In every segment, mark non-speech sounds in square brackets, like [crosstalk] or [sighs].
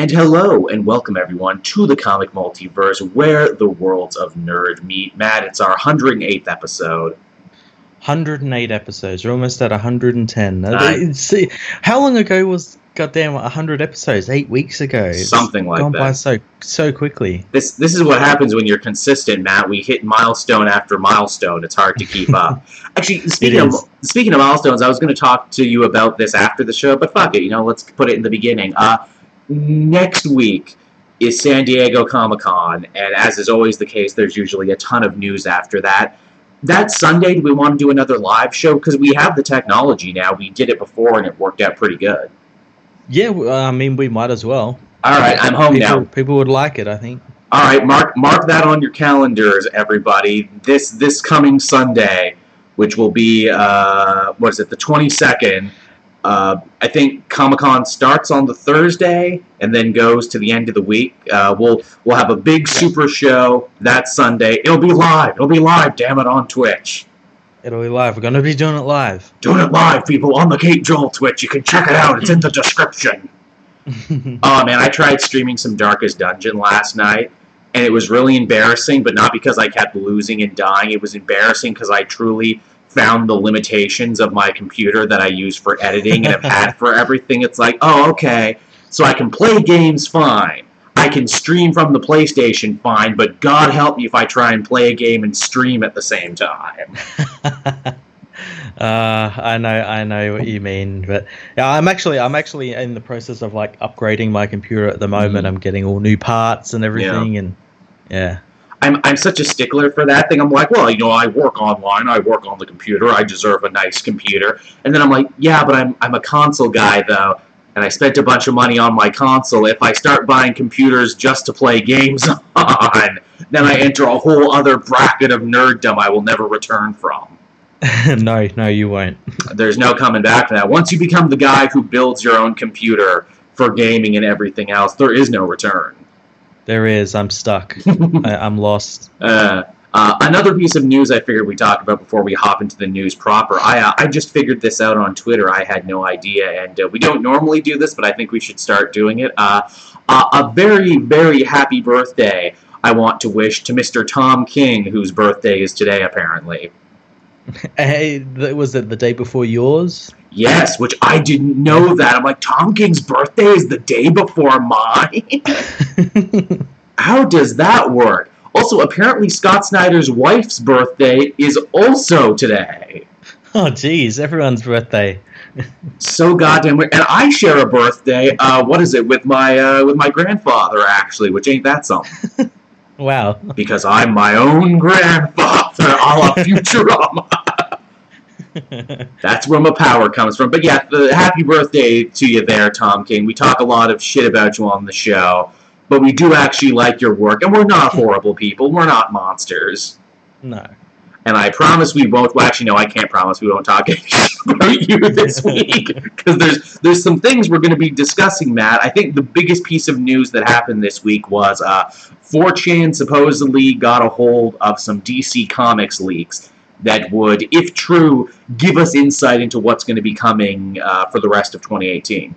And hello and welcome everyone to the comic multiverse where the worlds of nerd meet. Matt, it's our 108th episode. 108 episodes. We're almost at 110. Uh, Nice. See, how long ago was goddamn 100 episodes? Eight weeks ago. It's Something like gone by so so quickly. This this is what happens when you're consistent, Matt. We hit milestone after milestone. It's hard to keep [laughs] up. Actually, speaking of speaking of milestones, I was going to talk to you about this after the show, but fuck it, you know, let's put it in the beginning. Uh, next week is San Diego Comic Con, and as is always the case, there's usually a ton of news after that. That Sunday, do we want to do another live show? Because we have the technology now. We did it before, and it worked out pretty good. Yeah, I mean, we might as well. All right, I'm home People, now. people would like it, I think. All right, mark mark that on your calendars, everybody. This this coming Sunday, which will be uh, what is it, the twenty second? Uh, I think Comic Con starts on the Thursday and then goes to the end of the week. Uh, we'll we'll have a big super show that Sunday. It'll be live. It'll be live. Damn it, on Twitch. It'll be live. We're going to be doing it live. Doing it live, people, on the Caped Joel Twitch. You can check it out. It's in the [laughs] description. Oh man, I tried streaming some Darkest Dungeon last night, and it was really embarrassing. But not because I kept losing and dying. It was embarrassing because I truly found the limitations of my computer that I use for editing and have had [laughs] for everything. It's like, oh, okay, so I can play games fine. I can stream from the PlayStation fine, but God help me if I try and play a game and stream at the same time. [laughs] uh, I know, I know what you mean, but yeah, I'm actually, I'm actually in the process of like upgrading my computer at the moment. Mhm. I'm getting all new parts and everything, and yeah, I'm, I'm such a stickler for that thing. I'm like, well, you know, I work online, I work on the computer, I deserve a nice computer. And then I'm like, yeah, but I'm, I'm a console guy, though, and I spent a bunch of money on my console. If I start buying computers just to play games [laughs] on, then I enter a whole other bracket of nerddom I will never return from. [laughs] no, no, you won't. [laughs] There's no coming back from that. Once you become the guy who builds your own computer for gaming and everything else, there is no return. There is. I'm stuck. [laughs] I, I'm lost. Uh, uh, another piece of news I figured we talk about before we hop into the news proper. I uh, I just figured this out on Twitter. I had no idea, and uh, we don't normally do this, but I think we should start doing it. Uh, uh, a very very happy birthday. I want to wish to Mr. Tom King, whose birthday is today, apparently. [laughs] Hey, was it the day before yours? Yes, which I didn't know that. I'm like, Tom King's birthday is the day before mine? [laughs] How does that work? Also, apparently, Scott Snyder's wife's birthday is also today. oh, geez, everyone's birthday. [laughs] So goddamn weird. And I share a birthday. Uh, what is it with my uh, with my grandfather actually, which ain't that something? Wow. Because I'm my own grandfather, a la Futurama. [laughs] That's where my power comes from. But yeah, the happy birthday to you there, Tom King. We talk a lot of shit about you on the show, but we do actually like your work, and we're not [laughs] horrible people. We're not monsters. no. And I promise we won't. Well, actually, no, I can't promise we won't talk [laughs] about you this week because there's there's some things we're going to be discussing, Matt. I think the biggest piece of news that happened this week was uh, 4chan supposedly got a hold of some DC Comics leaks that would, if true, give us insight into what's going to be coming uh, for the rest of 2018.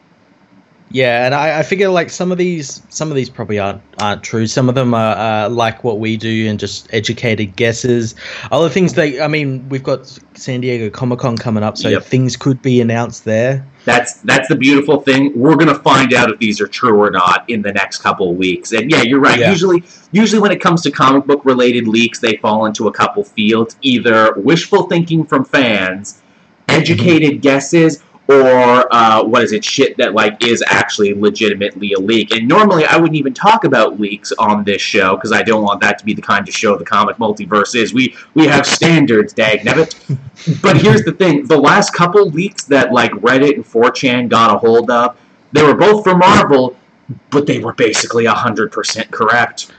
Yeah, and I, I figure like some of these, some of these probably aren't aren't true. Some of them are uh, like what we do and just educated guesses. Other things they, I mean, we've got San Diego Comic Con coming up, so Yep. things could be announced there. That's that's the beautiful thing. We're gonna find out if these are true or not in the next couple of weeks. And yeah, you're right. Yeah. Usually, usually when it comes to comic book related leaks, they fall into a couple fields: either wishful thinking from fans, educated guesses, or uh, what is it? Shit that like is actually legitimately a leak. And normally, I wouldn't even talk about leaks on this show because I don't want that to be the kind of show the comic multiverse is. We we have standards, dagnabbit. But here's the thing: the last couple leaks that like Reddit and 4chan got a hold of, they were both for Marvel, but they were basically hundred percent correct.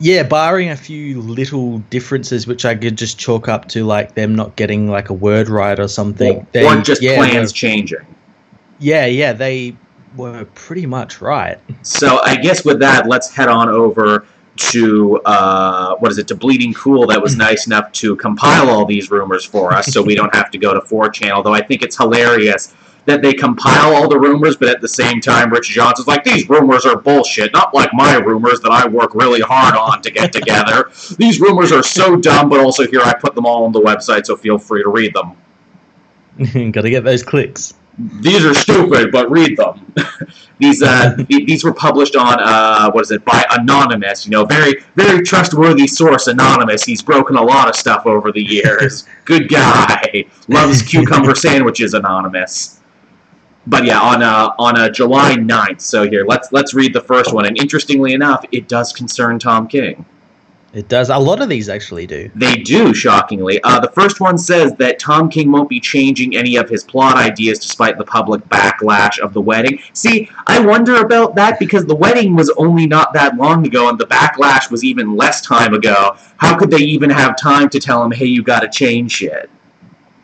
Yeah, barring a few little differences, which I could just chalk up to like them not getting like a word right or something. They- or just yeah, plans changing. Yeah, yeah, they were pretty much right. So I guess with that, let's head on over to uh, what is it to Bleeding Cool that was nice enough to compile all these rumors for us, so we don't have to go to 4chan. Although I think it's hilarious that they compile all the rumors, but at the same time, Rich Johnston's like, these rumors are bullshit. Not like my rumors that I work really hard on to get together. these rumors are so dumb, but also here I put them all on the website, so feel free to read them. [laughs] Gotta get those clicks. These are stupid, but read them. [laughs] these uh, [laughs] these were published on uh, what is it by Anonymous? You know, very very trustworthy source, Anonymous. He's broken a lot of stuff over the years. Good guy. Loves cucumber sandwiches, Anonymous. But yeah, on uh, on uh, July 9th. So here, let's let's read the first one. And interestingly enough, it does concern Tom King. It does. A lot of these actually do. They do, shockingly. Uh, the first one says that Tom King won't be changing any of his plot ideas despite the public backlash of the wedding. See, I wonder about that because the wedding was only not that long ago and the backlash was even less time ago. How could they even have time to tell him, hey, you gotta change shit?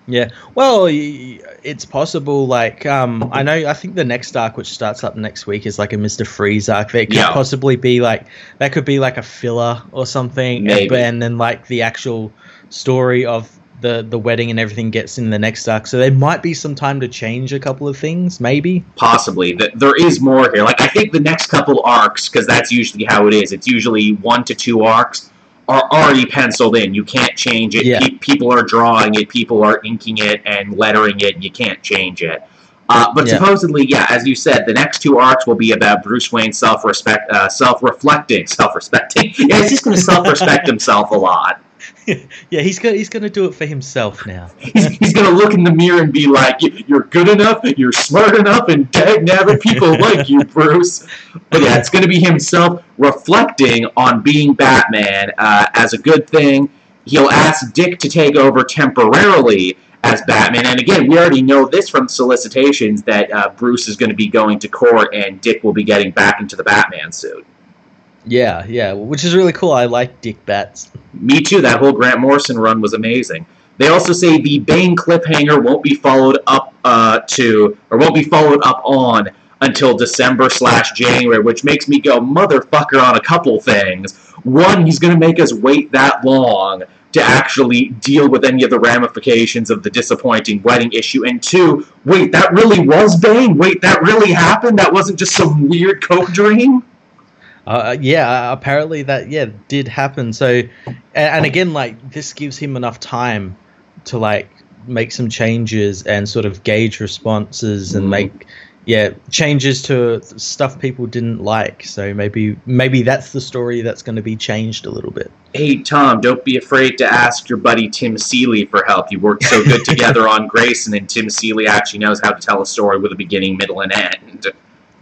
Yeah. Well, it's possible. Like, um, I know. I think the next arc, which starts up next week, is like a Mister Freeze arc. That could Yeah. possibly be like that could be like a filler or something. Maybe. And then like the actual story of the the wedding and everything gets in the next arc. So there might be some time to change a couple of things. Maybe. Possibly. that There is more here. Like, I think the next couple arcs, because that's usually how it is, it's usually one to two arcs, are already penciled in. You can't change it. Yeah. Pe- people are drawing it, people are inking it and lettering it. You can't change it. Uh, but Yeah. supposedly, yeah, as you said, the next two arcs will be about Bruce Wayne self-respect, uh, self-reflecting, self-respecting. [laughs] Yeah, he's just going to self-respect himself a lot. [laughs] yeah, he's gonna he's gonna do it for himself now. [laughs] He's, he's to look in the mirror and be like, "You- "You're good enough, you're smart enough, and dag nabbit, people like you, Bruce." But yeah, it's to be himself reflecting on being Batman uh, as a good thing. He'll ask Dick to take over temporarily as Batman, and again, we already know this from solicitations that uh, Bruce is going to be going to court, and Dick will be getting back into the Batman suit. Yeah, yeah, which is really cool. I like Dick Bats. Me too. That whole Grant Morrison run was amazing. They also say the Bane cliffhanger won't be followed up uh, to, or won't be followed up on until December slash January, which makes me go motherfucker on a couple things. One, he's going to make us wait that long to actually deal with any of the ramifications of the disappointing wedding issue. And two, wait, that really was Bane? Wait, that really happened? That wasn't just some weird coke dream? Uh, yeah, apparently that yeah did happen. So, and, and again, like this gives him enough time to like make some changes and sort of gauge responses and Mhm. make yeah changes to stuff people didn't like. So maybe maybe that's the story that's going to be changed a little bit. Hey Tom, don't be afraid to ask your buddy Tim Seeley for help. You worked so good [laughs] together on Grayson and then Tim Seeley actually knows how to tell a story with a beginning, middle, and end.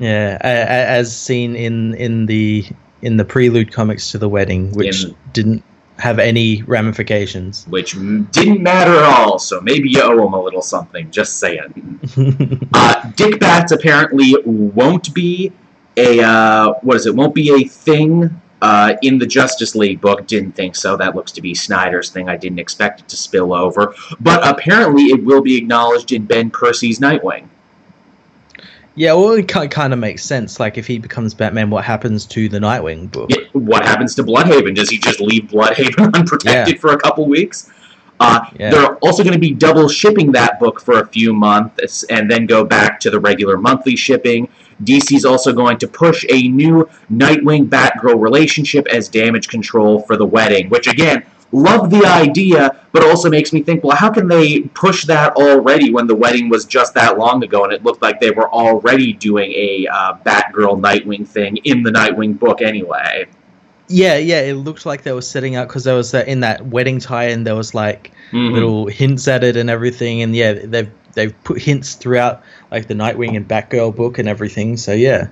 Yeah, as seen in in the in the prelude comics to the wedding, which In- didn't have any ramifications. Which didn't matter at all, so maybe you owe him a little something. Just saying. [laughs] Uh, Dick Bats apparently won't be a uh, what is it? Won't be a thing uh, in the Justice League book. Didn't think so. That looks to be Snyder's thing. I didn't expect it to spill over, but apparently it will be acknowledged in Ben Percy's Nightwing. Yeah, well, it kind of makes sense. Like if he becomes Batman, what happens to the Nightwing book? Yeah, what happens to Blüdhaven? Does he just leave Blüdhaven [laughs] unprotected for a couple weeks? Uh, Yeah. They're also going to be double shipping that book for a few months and then go back to the regular monthly shipping. DC's also going to push a new Nightwing Batgirl relationship as damage control for the wedding, which again, love the idea, but also makes me think, well, how can they push that already when the wedding was just that long ago and it looked like they were already doing a uh, Batgirl Nightwing thing in the Nightwing book anyway? Yeah, yeah, it looked like they were setting up because there was that in that wedding tie and There was like Mhm. little hints at it and everything, and yeah, they've they've put hints throughout like the Nightwing and Batgirl book and everything. So yeah,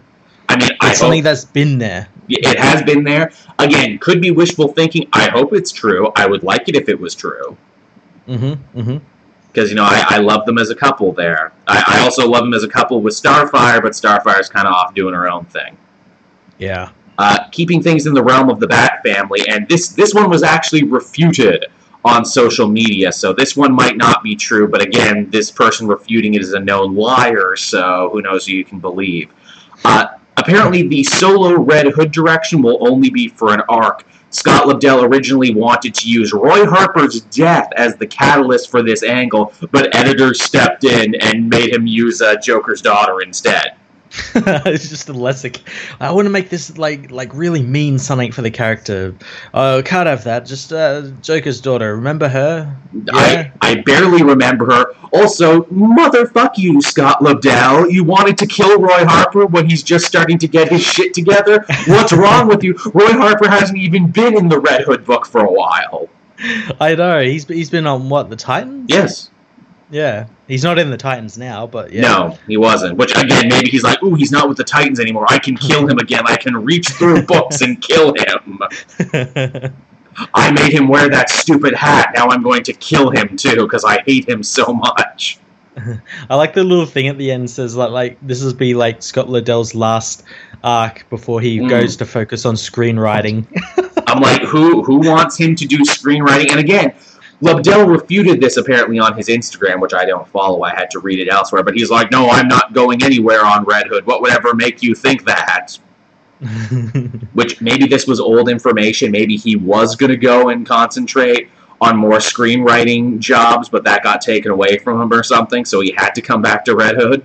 I mean, I it's something hope that's been there. It has been there. Again, could be wishful thinking. I hope it's true. I would like it if it was true. Mm-hmm. Mm-hmm. Because, you know, I, I love them as a couple there. I, I also love them as a couple with Starfire, but Starfire's kind of off doing her own thing. Yeah. uh, keeping things in the realm of the Bat family, and this this one was actually refuted on social media, so this one might not be true. But again, this person refuting it is a known liar, so who knows who you can believe. Uh, apparently, the solo Red Hood direction will only be for an arc Scott Lobdell originally wanted to use Roy Harper's death as the catalyst for this angle, but editors stepped in and made him use uh, Joker's daughter instead. [laughs] it's just a lesser. I want to make this like like really mean something for the character. Oh, can't have that. Just uh, Joker's daughter. Remember her? I, I barely remember her. Also, motherfuck you, Scott Lobdell. You wanted to kill Roy Harper when he's just starting to get his shit together? What's [laughs] wrong with you? Roy Harper hasn't even been in the Red Hood book for a while. I know. He's he's been on what the Titans? Yes. Yeah, he's not in the Titans now, but yeah. No, he wasn't. Which again, maybe he's like, "Ooh, he's not with the Titans anymore. I can kill him again. I can reach through [laughs] books and kill him." I made him wear that stupid hat. Now I'm going to kill him too because I hate him so much. [laughs] I like the little thing at the end says like like this is be like Scott Lobdell's last arc before he Mm. goes to focus on screenwriting. I'm like, who who wants him to do screenwriting? And again, Lobdell refuted this apparently on his Instagram, which I don't follow. I had to read it elsewhere. But he's like, no, I'm not going anywhere on Red Hood. What would ever make you think that? [laughs] Which maybe this was old information. Maybe he was going to go and concentrate on more screenwriting jobs, but that got taken away from him or something. So he had to come back to Red Hood.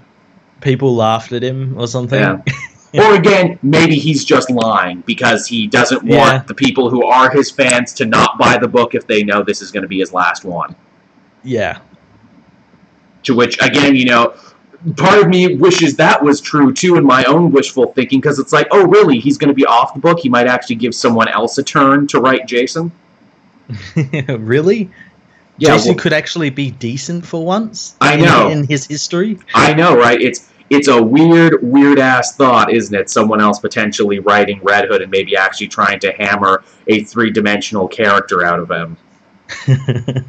People laughed at him or something. Yeah. [laughs] Or again, maybe he's just lying because he doesn't want Yeah. the people who are his fans to not buy the book if they know this is going to be his last one. yeah. To which, again, you know, part of me wishes that was true too in my own wishful thinking because it's like, oh, really? He's going to be off the book? He might actually give someone else a turn to write Jason? [laughs] really? Yeah, Jason well, could actually be decent for once. I in- know. in, his history. I know, right? It's it's a weird, weird ass thought, isn't it? Someone else potentially writing Red Hood and maybe actually trying to hammer a three dimensional character out of him. [laughs]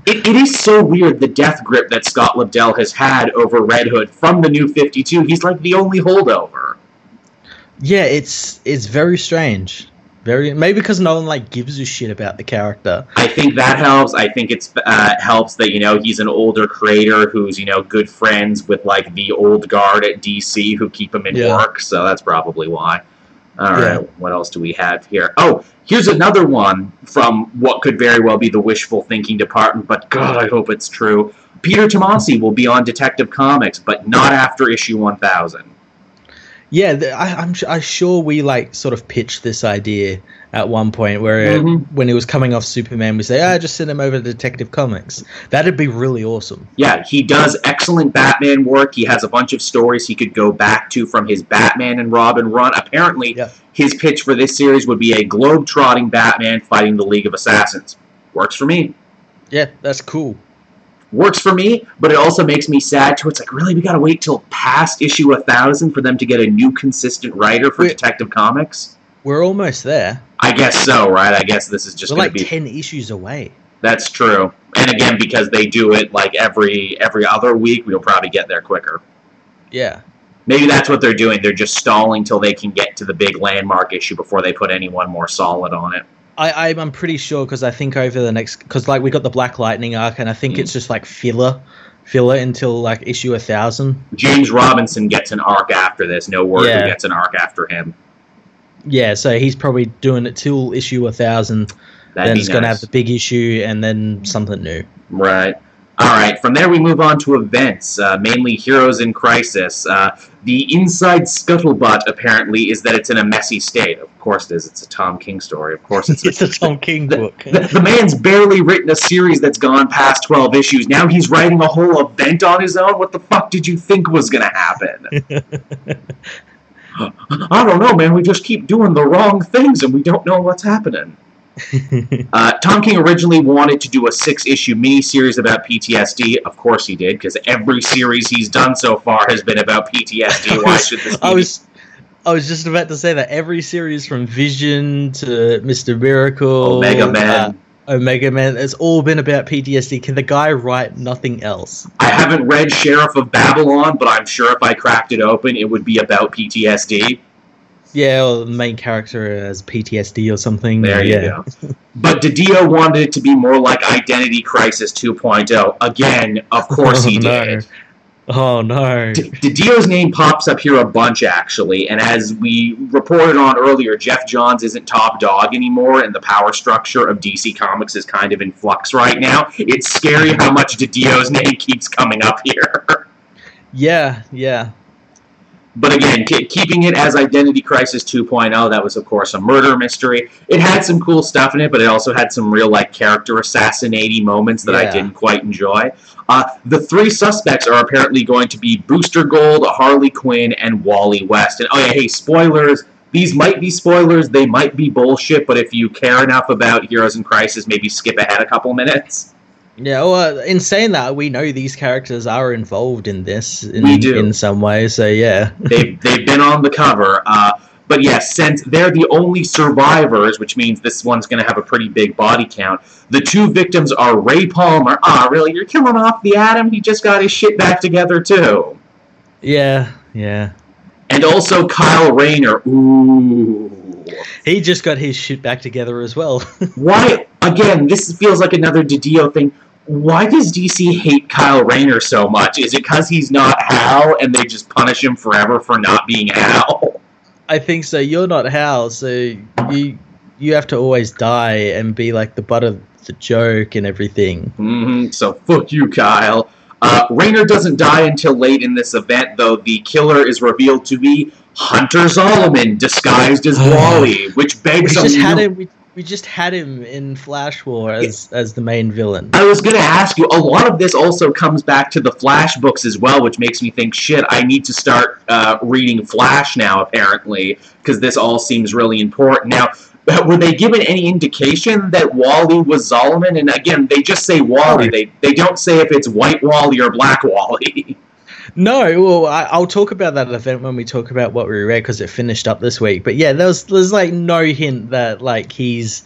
It, it is so weird the death grip that Scott Lobdell has had over Red Hood from the new 52. He's like the only holdover. yeah, it's it's very strange. Very maybe because no one like gives a shit about the character. I think that helps. I think it's uh, helps that you know he's an older creator who's you know good friends with like the old guard at DC who keep him in Yeah. work. So that's probably why. All right, Yeah. what else do we have here? Oh, here's another one from what could very well be the wishful thinking department, but God, I hope it's true. Peter Tomasi will be on Detective Comics, but not after issue 1000. Yeah, th- I, I'm I'm sure we like sort of pitched this idea at one point where Mhm. when he was coming off Superman, we say, "Ah, just send him over to Detective Comics." That'd be really awesome. Yeah, he does excellent Batman work. He has a bunch of stories he could go back to from his Batman and Robin run. Apparently, Yeah. his pitch for this series would be a globe-trotting Batman fighting the League of Assassins. Works for me. Yeah, that's cool. Works for me, but it also makes me sad too. It's like, really, we gotta wait till past issue a 1000 for them to get a new consistent writer for Wait. Detective Comics? We're almost there. I guess so, right? I guess this is just We're gonna like be ten issues away. That's true. And again, because they do it like every every other week, we'll probably get there quicker. Yeah, Maybe that's what they're doing. They're just stalling till they can get to the big landmark issue before they put anyone more solid on it. I, I'm I'm pretty sure because I think over the next because like we got the Black Lightning arc and I think Mm. it's just like filler, filler until like issue a thousand. James Robinson gets an arc after this. No word Yeah. who gets an arc after him. Yeah, so he's probably doing it till issue a thousand. That'd then be it's gonna have the big issue and then something new. Right. All right. From there, we move on to events, uh, mainly Heroes in Crisis. Uh, the inside scuttlebutt, apparently, is that it's in a messy state. Of course it is. It's a Tom King story. Of course it's [laughs] it's a Tom King book. The, the man's barely written a series that's gone past 12 issues. Now he's writing a whole event on his own? What the fuck did you think was going to happen? [laughs] [gasps] I don't know, man. We just keep doing the wrong things and we don't know what's happening. Uh, Tom King originally wanted to do a six issue miniseries about PTSD. Of course he did, because every series he's done so far has been about PTSD. [laughs] Why should this be? I was I was just about to say that every series from Vision to Mr. Miracle, Omega Man. uh, Omega Man, it's all been about PTSD. Can the guy write nothing else? I haven't read Sheriff of Babylon, but I'm sure if I cracked it open, it would be about PTSD. Yeah, or the main character has PTSD or something. There you yeah. go. [laughs] But Didio wanted it to be more like Identity Crisis 2.0. Again, of course he [laughs] Oh, no. did. Oh no. D- Didio's name pops up here a bunch, actually, and as we reported on earlier, Geoff Johns isn't top dog anymore, and the power structure of DC Comics is kind of in flux right now. It's scary how much Didio's name keeps coming up here. [laughs] Yeah, yeah. But again, ke- keeping it as Identity Crisis 2.0, that was, of course, a murder mystery. It had some cool stuff in it, but it also had some real, like, character assassinating moments that I didn't quite enjoy. Uh, the three suspects are apparently going to be Booster Gold, Harley Quinn, and Wally West. And, oh yeah, hey, spoilers. These might be spoilers, they might be bullshit, but if you care enough about Heroes in Crisis, maybe skip ahead a couple minutes. Yeah, well, in saying that, we know these characters are involved in this in, We do. in some way, so yeah. [laughs] they've they've been on the cover. Uh, but yes, since they're the only survivors, which means this one's going to have a pretty big body count. The two victims are Ray Palmer. Ah, really? You're killing off the Atom? He just got his shit back together too. Yeah, yeah. And also Kyle Rayner. Ooh. He just got his shit back together as well. [laughs] Why? Again, this feels like another Didio thing. Why does DC hate Kyle Rayner so much? Is it because he's not Hal and they just punish him forever for not being Hal? I think so. You're not Hal, so you you have to always die and be like the butt of the joke and everything. hmm So fuck you, Kyle. Uh, Rayner doesn't die until late in this event, though the killer is revealed to be Hunter Zolomon, disguised as [sighs] Wally, which We begs a just had him. We, we just had him in Flash War as as the main villain. I was going to ask you, a lot of this also comes back to the Flash books as well, which makes me think, shit, I need to start uh, reading Flash now, apparently, because this all seems really important. Now, [laughs] were they given any indication that Wally was Zolomon? And again, they just say Wally. They, they don't say if it's White Wally or Black Wally. No, well, I, I'll talk about that event when we talk about what we read because it finished up this week. But yeah, there's there's like no hint that like he's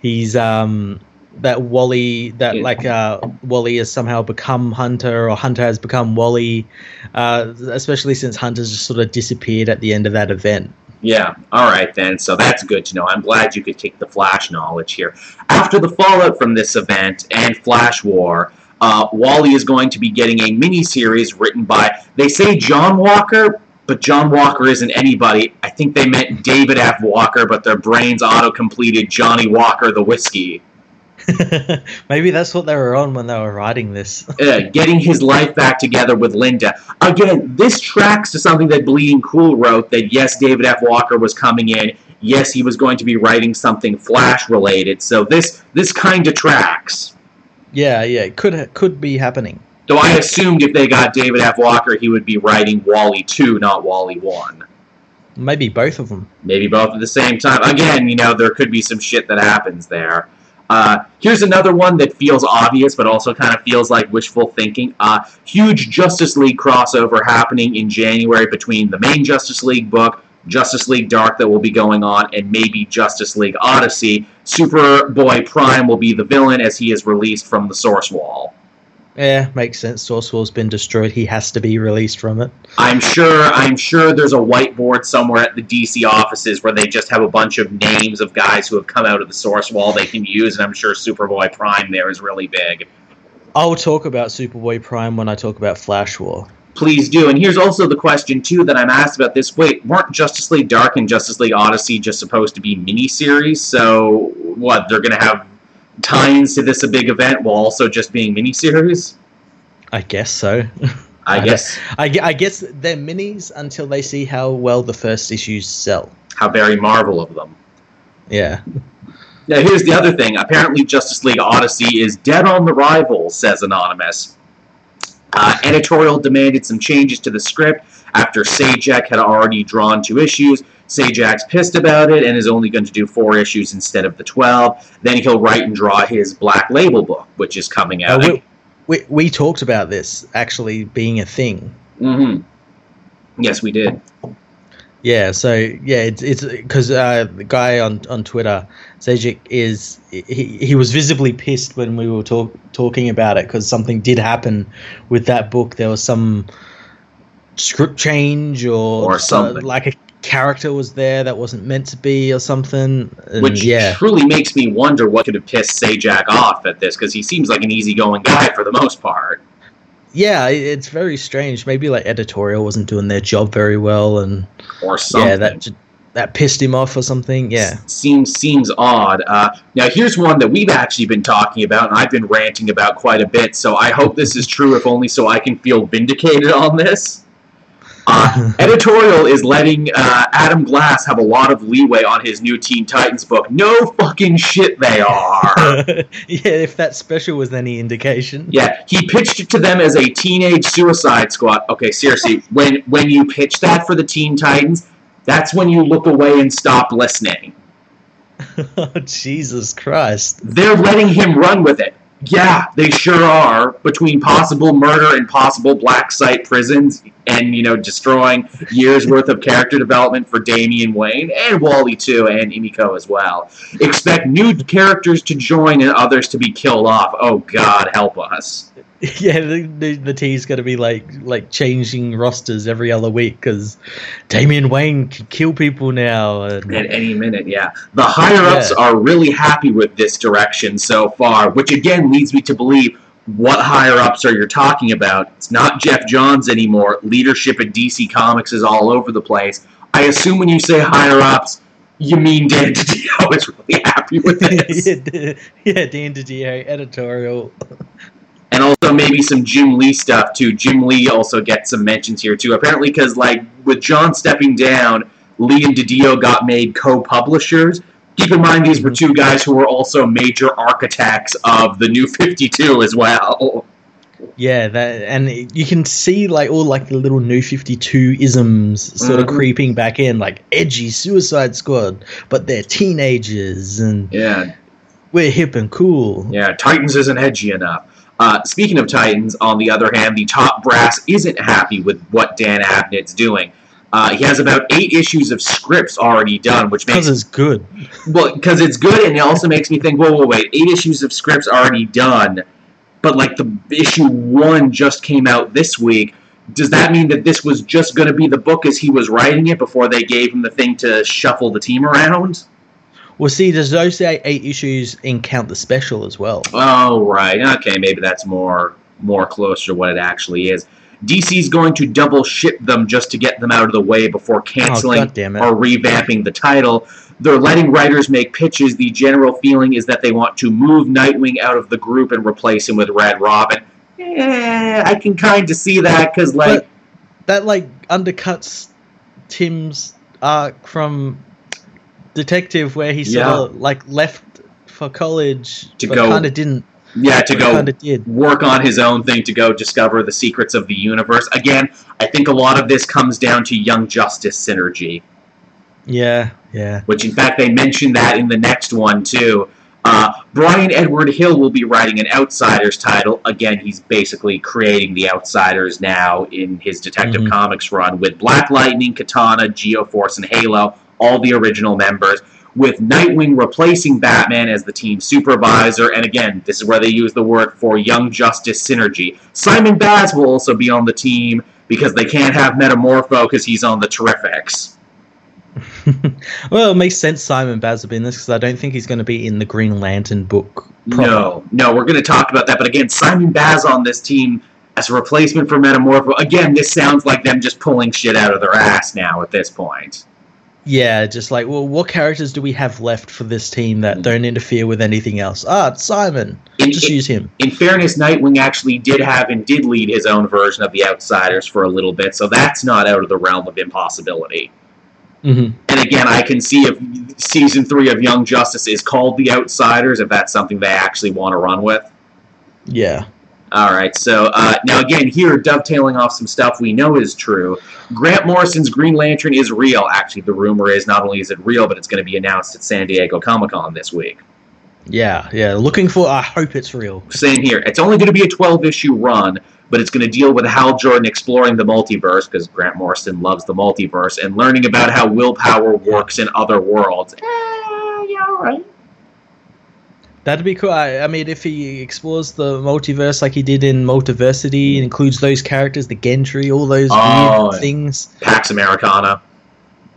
he's um that Wally that Yeah. like uh Wally has somehow become Hunter or Hunter has become Wally, uh, especially since Hunter's just sort of disappeared at the end of that event. Yeah, all right then. So that's good to know. I'm glad you could take the Flash knowledge here. After the fallout from this event and Flash War, uh, Wally is going to be getting a mini-series written by, they say John Walker, but John Walker isn't anybody. I think they meant David F. Walker, but their brains auto-completed Johnny Walker the Whiskey. [laughs] Maybe that's what they were on when they were writing this. [laughs] uh, getting his life back together with Linda. Again, this tracks to something that Bleeding Cool wrote that yes, David F. Walker was coming in. Yes, he was going to be writing something Flash related. So this this kind of tracks. Yeah, yeah, it could could be happening. Though I assumed if they got David F. Walker, he would be writing Wally 2, not Wally 1. Maybe both of them. Maybe both at the same time. Again, you know, there could be some shit that happens there. Uh, here's another one that feels obvious, but also kind of feels like wishful thinking. Uh, huge Justice League crossover happening in January between the main Justice League book, Justice League Dark, that will be going on, and maybe Justice League Odyssey. Superboy Prime will be the villain as he is released from the Source Wall. Yeah, makes sense. Source Wall's been destroyed. He has to be released from it. I'm sure I'm sure there's a whiteboard somewhere at the DC offices where they just have a bunch of names of guys who have come out of the source wall they can use, and I'm sure Superboy Prime there is really big. I'll talk about Superboy Prime when I talk about Flash War. Please do. And here's also the question too that I'm asked about this. Wait, weren't Justice League Dark and Justice League Odyssey just supposed to be miniseries? So what? They're gonna have tie-ins to this a big event while also just being miniseries? I guess so. I I [laughs] guess I, I guess they're minis until they see how well the first issues sell. how very Marvel of them. Yeah. Now, here's the other thing. Apparently, Justice League Odyssey is dead on the rival, says Anonymous. Uh, editorial demanded some changes to the script after Sejic had already drawn two issues. Sejic's pissed about it and is only going to do four issues instead of the 12. Then he'll write and draw his Black Label book, which is coming Uh, out. we, we, we talked about this actually being a thing. hmm Yes, we did. Yeah, so yeah, it's it's because uh, the guy on on Twitter, Sejic, is he he was visibly pissed when we were talk, talking about it because something did happen with that book. There was some script change or Or something. like a character was there that wasn't meant to be or something. And Which yeah, truly makes me wonder what could have pissed Sejic off at this, because he seems like an easygoing guy for the most part. Yeah, it's very strange. Maybe like editorial wasn't doing their job very well, and or something. yeah, that that pissed him off or something. Yeah, seems seems odd. Uh, now here's one that we've actually been talking about, and I've been ranting about quite a bit. So I hope this is true, if only so I can feel vindicated on this. Uh, [laughs] editorial is letting uh, Adam Glass have a lot of leeway on his new Teen Titans book. No fucking shit, they are. [laughs] yeah. If that special was any indication. Yeah, he pitched it to them as a teenage Suicide Squad. Okay, seriously, [laughs] when when you pitch that for the Teen Titans, that's when you look away and stop listening. oh, Jesus Christ. They're letting him run with it. Yeah, they sure are. Between possible murder and possible black site prisons, and you know, destroying years worth of character development for Damian Wayne and Wally too, and Emiko as well. Expect new characters to join and others to be killed off. Oh God, help us! [laughs] Yeah, the, the, the T's going to be like like changing rosters every other week because Damian Wayne can kill people now. And, At any minute, yeah. The higher ups Yeah. are really happy with this direction so far, which again leads me to believe what higher ups are you talking about? It's not Geoff Johns anymore. Leadership at DC Comics is all over the place. I assume when you say higher ups, you mean Dan DiDio is really happy with [laughs] this. yeah, [laughs] yeah, Dan DiDio editorial. Also maybe some Jim Lee stuff too. Jim Lee also gets some mentions here too. Apparently, because like with John stepping down, Lee and DiDio got made co-publishers. Keep in mind these were two guys who were also major architects of the New Fifty Two as well. Yeah, that and you can see like all like the little new Fifty Two isms sort Mhm. of creeping back in, like edgy Suicide Squad, but they're teenagers and Yeah, we're hip and cool. yeah. Titans isn't edgy enough. Uh, speaking of Titans, on the other hand, the top brass isn't happy with what Dan Abnett's doing. Uh, he has about eight issues of scripts already done, which makes Because it's good. Well, because it's good, and it also makes me think. Whoa, whoa, wait! Eight issues of scripts already done, but like the issue one just came out this week. Does that mean that this was just going to be the book as he was writing it before they gave him the thing to shuffle the team around? Well, see, does those eight eight issues in count the special as well? Oh, right. Okay, maybe that's more more close to what it actually is. DC's going to double ship them just to get them out of the way before Oh, canceling it. or revamping the title. They're letting writers make pitches. The general feeling is that they want to move Nightwing out of the group and replace him with Red Robin. Eh, I can kind of see that because, like, But that like undercuts Tim's arc from Detective, where he sort Yeah. of like left for college, To but go- kind of didn't. yeah, to go kind of did. work on his own thing to go discover the secrets of the universe. Again, I think a lot of this comes down to Young Justice synergy. Yeah, yeah. which in fact they mentioned that in the next one too. Uh, Bryan Edward Hill will be writing an Outsiders title. Again, he's basically creating the Outsiders now in his Detective Mhm. Comics run with Black Lightning, Katana, Geoforce, and Halo, all the original members. With Nightwing replacing Batman as the team supervisor, and again, this is where they use the word for Young Justice synergy. Simon Baz will also be on the team because they can't have Metamorpho because he's on the Terrifics. [laughs] well, it makes sense Simon Baz will be in this because I don't think he's going to be in the Green Lantern book. proper. No, no, we're going to talk about that. But again, Simon Baz on this team as a replacement for Metamorpho. Again, this sounds like them just pulling shit out of their ass now at this point. Yeah, just like, well, what characters do we have left for this team that don't interfere with anything else? Ah, it's Simon. In, Just in, use him. in fairness, Nightwing actually did have and did lead his own version of the Outsiders for a little bit, so that's not out of the realm of impossibility. hmm And again, I can see if season three of Young Justice is called The Outsiders, if that's something they actually want to run with. Yeah. All right, so uh, now again, here dovetailing off some stuff we know is true. Grant Morrison's Green Lantern is real. Actually, the rumor is not only is it real, but it's going to be announced at San Diego Comic Con this week. Yeah, yeah. Looking for. I hope it's real. Same here. It's only going to be a 12 issue run, but it's going to deal with Hal Jordan exploring the multiverse because Grant Morrison loves the multiverse and learning about how willpower works in other worlds. Eh, yeah, all right. That'd be cool. I, I mean, if he explores the multiverse like he did in Multiversity, includes those characters, the Gentry, all those Oh. weird things. Pax Americana.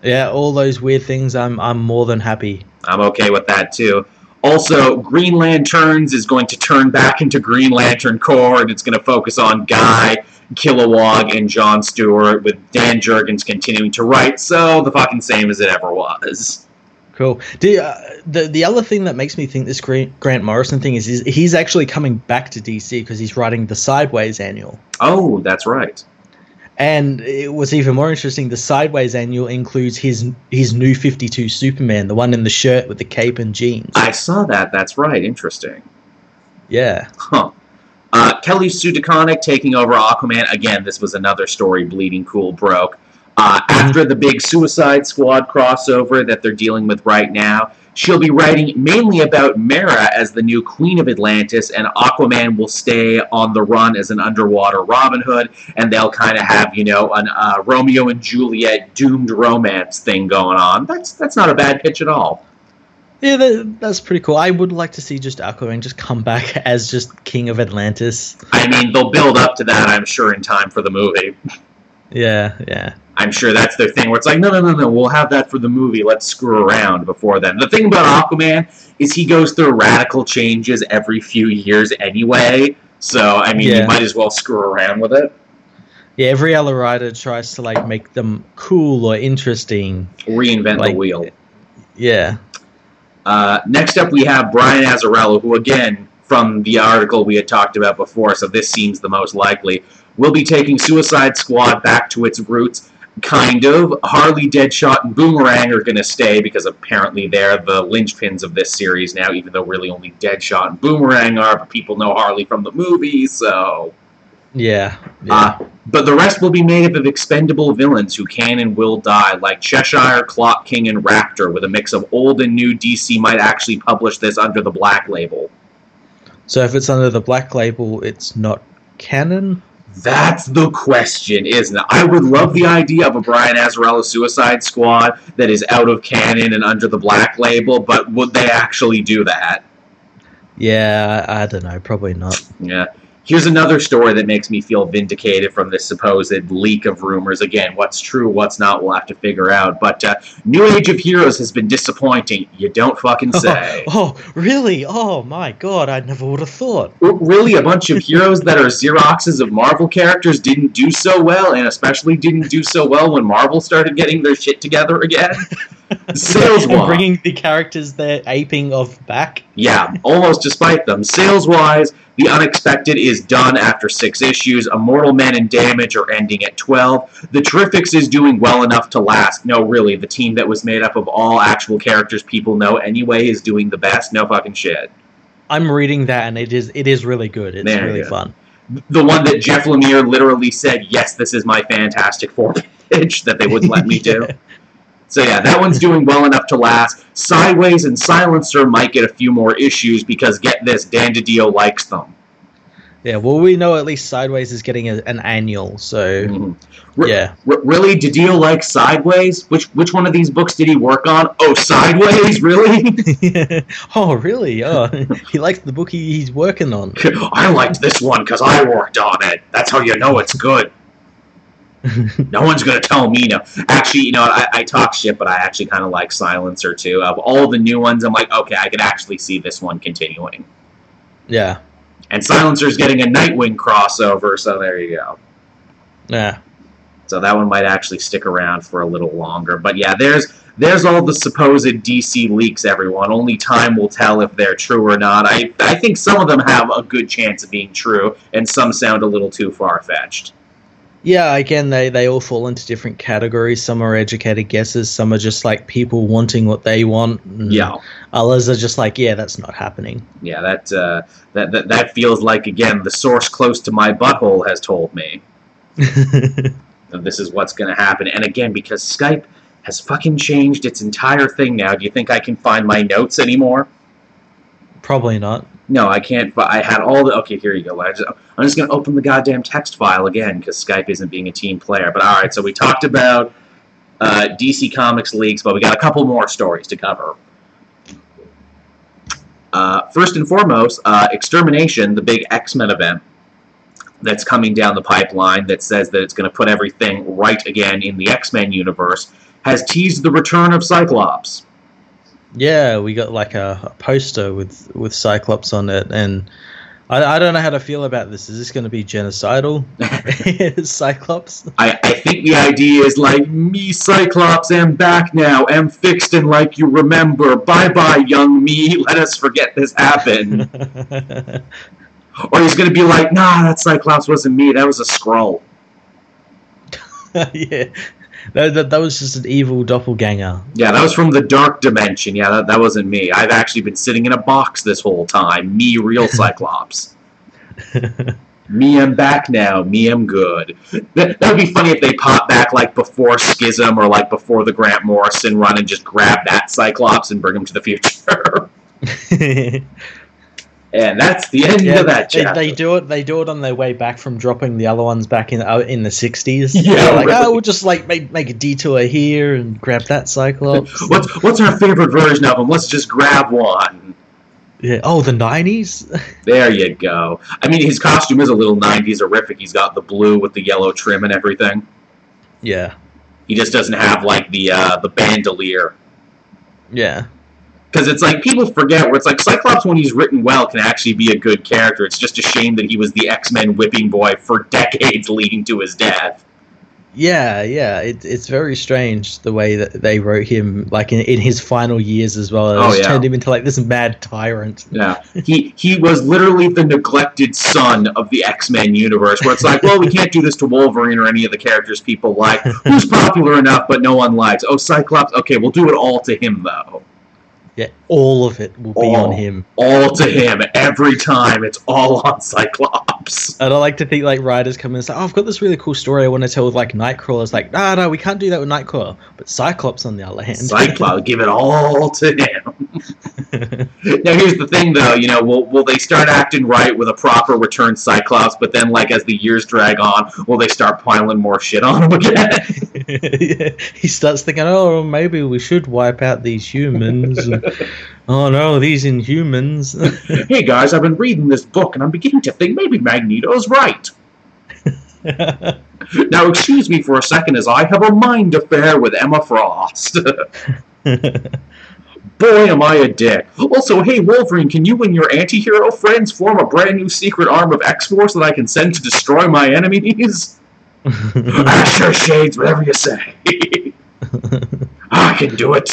Yeah, all those weird things. I'm I'm more than happy. I'm okay with that too. Also, Green Lanterns is going to turn back into Green Lantern Corps, and it's going to focus on Guy, Kilowog, and John Stewart, with Dan Jurgens continuing to write. So the fucking same as it ever was. Cool. Do, uh, the the other thing that makes me think this Grant, Grant Morrison thing is, is he's actually coming back to DC because he's writing the Sideways annual. Oh, that's right. And it was even more interesting. The Sideways annual includes his his new Fifty Two Superman, the one in the shirt with the cape and jeans. I saw that. That's right. Interesting. Yeah. Huh. Uh, Kelly Sue DeConnick taking over Aquaman. Again, this was another story Bleeding Cool broke. Uh, after the big Suicide Squad crossover that they're dealing with right now, she'll be writing mainly about Mera as the new Queen of Atlantis, and Aquaman will stay on the run as an underwater Robin Hood, and they'll kind of have, you know, an uh, Romeo and Juliet doomed romance thing going on. That's that's not a bad pitch at all. Yeah, that, that's pretty cool. I would like to see just Aquaman just come back [laughs] as just King of Atlantis. I mean, they'll build up to that, I'm sure, in time for the movie. Yeah, yeah. I'm sure that's their thing where it's like, no, no, no, no, we'll have that for the movie. Let's screw around before then. The thing about Aquaman is he goes through radical changes every few years anyway. So, I mean, Yeah. you might as well screw around with it. Yeah, every other writer tries to like make them cool or interesting. Reinvent the wheel. Yeah. Uh, next up, we have Brian Azzarello, who, again, from the article we had talked about before, so this seems the most likely, will be taking Suicide Squad back to its roots. Kind of. Harley, Deadshot, and Boomerang are going to stay because apparently they're the linchpins of this series now, even though really only Deadshot and Boomerang are, but people know Harley from the movie, so. Yeah. Yeah. Uh, but the rest will be made up of expendable villains who can and will die, like Cheshire, Clock King, and Raptor, with a mix of old and new. DC might actually publish this under the black label. so if it's under the black label, it's not canon. That's the question, isn't it? I would love the idea of a Brian Azzarello Suicide Squad that is out of canon and under the black label, but would they actually do that? Yeah, I, I don't know. Probably not. Yeah. Here's another story that makes me feel vindicated from this supposed leak of rumors. Again, what's true, what's not, we'll have to figure out. But uh, New Age of Heroes has been disappointing. You don't fucking say. [laughs] Oh, really? Oh my god! I never would have thought. Really, a bunch of heroes that are Xeroxes of Marvel characters didn't do so well, and especially didn't do so well when Marvel started getting their shit together again. [laughs] Sales wise, bringing the characters they're aping of back. yeah, almost despite them. Sales wise, The Unexpected is done after six issues. Immortal Men and Damage are ending at 12. The Terrifics is doing well enough to last. No, really, the team that was made up of all actual characters people know anyway is doing the best. No fucking shit. I'm reading that, and it is it is really good. It's really go. fun. The one that Jeff Lemire literally said, yes, this is my Fantastic Four [laughs] pitch that they wouldn't let me do. [laughs] So yeah, that one's doing well enough to last. Sideways and Silencer might get a few more issues because get this, Dan DiDio likes them. Yeah, well, we know at least Sideways is getting a, an annual, so Mhm. Re- yeah. R- really, DiDio likes Sideways? Which which one of these books did he work on? Oh, Sideways, really? [laughs] oh, really? Oh, [laughs] he likes the book he, he's working on. [laughs] I liked this one because I worked on it. That's how you know it's good. No one's gonna tell me no. Actually, you know, I, I talk shit, but I actually kind of like Silencer too. Of all the new ones, I'm like, okay, I could actually see this one continuing. yeah, And Silencer's getting a Nightwing crossover, so there you go. yeah. So that one might actually stick around for a little longer. But yeah, there's there's all the supposed DC leaks, everyone. Only time will tell if they're true or not. I I think some of them have a good chance of being true, and some sound a little too far fetched. Yeah, again, they, they all fall into different categories. Some are educated guesses, some are just like people wanting what they want. Yeah. Others are just like, yeah, that's not happening. Yeah, that, uh, that that that feels like again the source close to my butthole has told me [laughs] that this is what's going to happen. And again, because Skype has fucking changed its entire thing now. Do you think I can find my notes anymore? Probably not. No, I can't. But I had all the. Okay, here you go. I just, I'm just going to open the goddamn text file again because Skype isn't being a team player. But all right, so we talked about uh, DC Comics leaks, but we got a couple more stories to cover. Uh, first and foremost, uh, Extermination, the big X Men event that's coming down the pipeline that says that it's going to put everything right again in the X Men universe, has teased the return of Cyclops. Yeah, we got like a, a poster with with Cyclops on it, and I, I don't know how to feel about this. Is this going to be genocidal, [laughs] [laughs] Cyclops? I, I think the idea is like, me, Cyclops, am back now, am fixed and like you remember. Bye bye, young me. Let us forget this happened. [laughs] or he's going to be like, nah, that Cyclops wasn't me. That was a Skrull. yeah, that, that, that was just an evil doppelganger. Yeah, that was from the dark dimension. Yeah, that, that wasn't me. I've actually been sitting in a box this whole time. Me, real [laughs] Cyclops. [laughs] me, I'm back now. Me, I'm good. That would be funny if they pop back like before Schism or like before the Grant Morrison run and just grab that Cyclops and bring him to the future. [laughs] and that's the end yeah, of that they, chapter. they do it. They do it on their way back from dropping the other ones back in uh, in the sixties. Yeah, like really. oh, we'll just like make make a detour here and grab that Cyclops. [laughs] What's what's our favorite version of him? Let's just grab one. yeah. Oh, the nineties. [laughs] There you go. I mean, his costume is a little '90s horrific. He's got the blue with the yellow trim and everything. yeah. He just doesn't have like the uh, the bandolier Yeah. Because it's like people forget where it's like Cyclops when he's written well can actually be a good character. It's just a shame that he was the X Men whipping boy for [laughs] decades leading to his death. Yeah, yeah, it, it's very strange the way that they wrote him, like in, in his final years as well. It Oh, yeah. turned him into like this mad tyrant. Yeah, [laughs] he he was literally the neglected son of the X Men universe, where it's like, well, we can't do this to Wolverine or any of the characters people like. Who's popular enough but no one likes? Oh, Cyclops. Okay, we'll do it all to him though. Yeah, all of it will be All. on him. All to him every time. It's all on Cyclops. And I like to think like writers come in and say, "Oh, I've got this really cool story I want to tell with like Nightcrawler." It's like, no, no, we can't do that with Nightcrawler. But Cyclops, on the other hand, Cyclops, give it all to him. [laughs] Now here's the thing, though. You know, will will they start acting right with a proper return Cyclops? But then, like as the years drag on, will they start piling more shit on him again? [laughs] he starts thinking, "Oh, maybe we should wipe out these humans." And, [laughs] oh no, these Inhumans. [laughs] hey guys, I've been reading this book, and I'm beginning to think maybe Magneto's right. [laughs] Now, excuse me for a second, as I have a mind affair with Emma Frost. [laughs] Boy, am I a dick. Also, hey, Wolverine, can you and your anti hero friends form a brand new secret arm of X Force that I can send to destroy my enemies? sure, Shades, whatever you say. I can do it.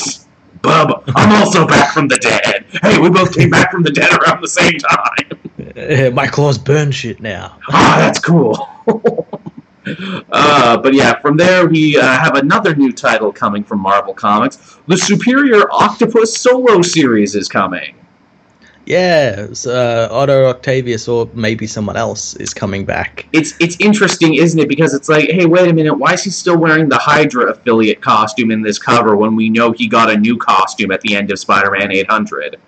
Bub, I'm also back from the dead. Hey, we both came back from the dead around the same time. My claws burn shit now. Ah, that's cool. uh, but yeah, from there we uh, have another new title coming from Marvel Comics. The Superior Octopus solo series is coming. Yeah, uh, Otto Octavius or maybe someone else is coming back. It's it's interesting, isn't it? Because it's like, hey, wait a minute, why is he still wearing the Hydra affiliate costume in this cover when we know he got a new costume at the end of Spider-Man 800?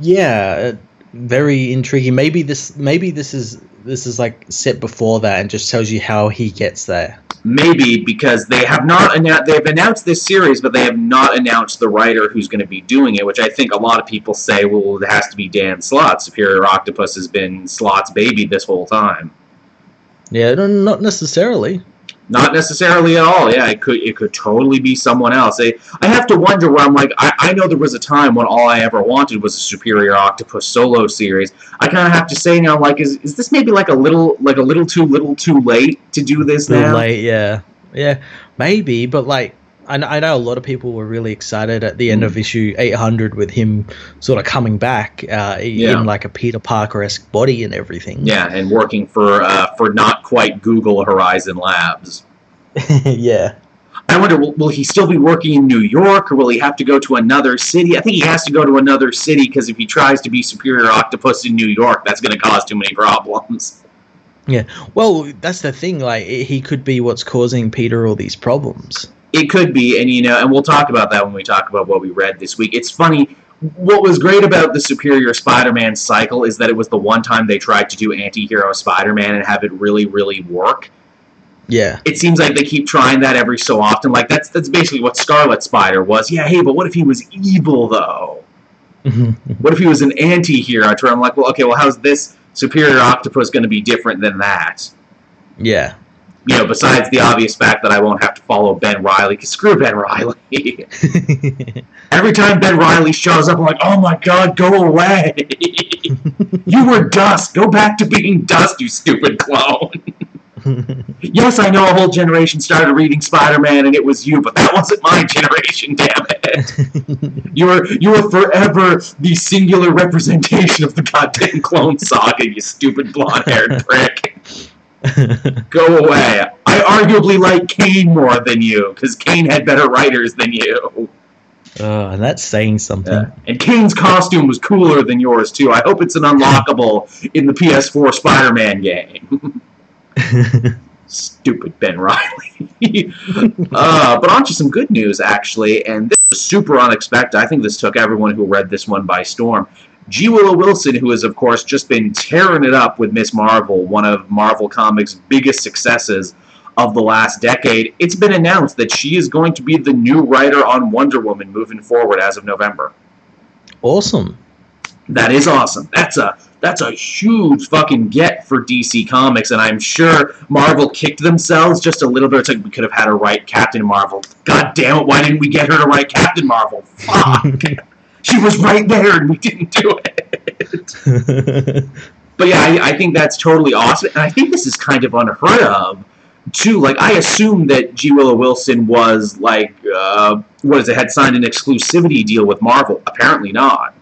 Yeah, uh, very intriguing. Maybe this maybe this is this is like set before that and just tells you how he gets there. Maybe because they have not announced they've announced this series, but they have not announced the writer who's going to be doing it. Which I think a lot of people say, well, it has to be Dan Slott. Superior Octopus has been Slott's baby this whole time. Yeah, not necessarily. Not necessarily at all. Yeah, it could it could totally be someone else. I, I have to wonder where I'm like I, I know there was a time when all I ever wanted was a Superior Octopus solo series. I kind of have to say now, like, is, is this maybe like a little like a little too little too late to do this now? late, yeah, yeah, maybe. But like, I, I know a lot of people were really excited at the end of issue 800 with him sort of coming back uh, Yeah. in like a Peter Parker esque body and everything. Yeah, and working for uh, for not quite Google Horizon Labs. [laughs] yeah. I wonder, will, will he still be working in New York, or will he have to go to another city? I think he has to go to another city because if he tries to be Superior Octopus in New York, that's going to cause too many problems. Yeah, well, that's the thing. Like, he could be what's causing Peter all these problems. It could be, and you know, and we'll talk about that when we talk about what we read this week. It's funny. What was great about the Superior Spider-Man cycle is that it was the one time they tried to do anti-hero Spider-Man and have it really, really work. Yeah. it seems like they keep trying that every so often. Like that's that's basically what Scarlet Spider was. Yeah, hey, but what if he was evil though? [laughs] What if he was an anti-hero? I'm like, well, okay, well, how's this Superior Octopus going to be different than that? yeah. You know, besides the obvious fact that I won't have to follow Ben Reilly, because screw Ben Reilly. [laughs] Every time Ben Reilly shows up, I'm like, oh my god, go away. [laughs] you were dust. Go back to being dust, you stupid clone. [laughs] yes, I know a whole generation started reading Spider-Man, and it was you, but that wasn't my generation. Damn it! you were you were forever the singular representation of the goddamn Clone Saga. You stupid blonde-haired prick. [laughs] Go away. I arguably like Kaine more than you because Kaine had better writers than you. Oh, and that's saying something. Yeah. And Kaine's costume was cooler than yours too. I hope it's an unlockable in the PS4 Spider-Man game. [laughs] Stupid Ben Reilly. [laughs] uh, but on to some good news, actually, and this was super unexpected. I think this took everyone who read this one by storm. G. Willow Wilson, who has, of course, just been tearing it up with Miss Marvel, one of Marvel Comics' biggest successes of the last decade, it's been announced that she is going to be the new writer on Wonder Woman moving forward as of November. Awesome. That is awesome. That's a that's a huge fucking get for DC Comics, and I'm sure Marvel kicked themselves just a little bit. It's like we could have had her write Captain Marvel. God damn it! Why didn't we get her to write Captain Marvel? Fuck! [laughs] she was right there, and we didn't do it. [laughs] but yeah, I, I think that's totally awesome, and I think this is kind of unheard of too. Like I assumed that G. Willow Wilson was like, uh, what is it? Had signed an exclusivity deal with Marvel. Apparently not.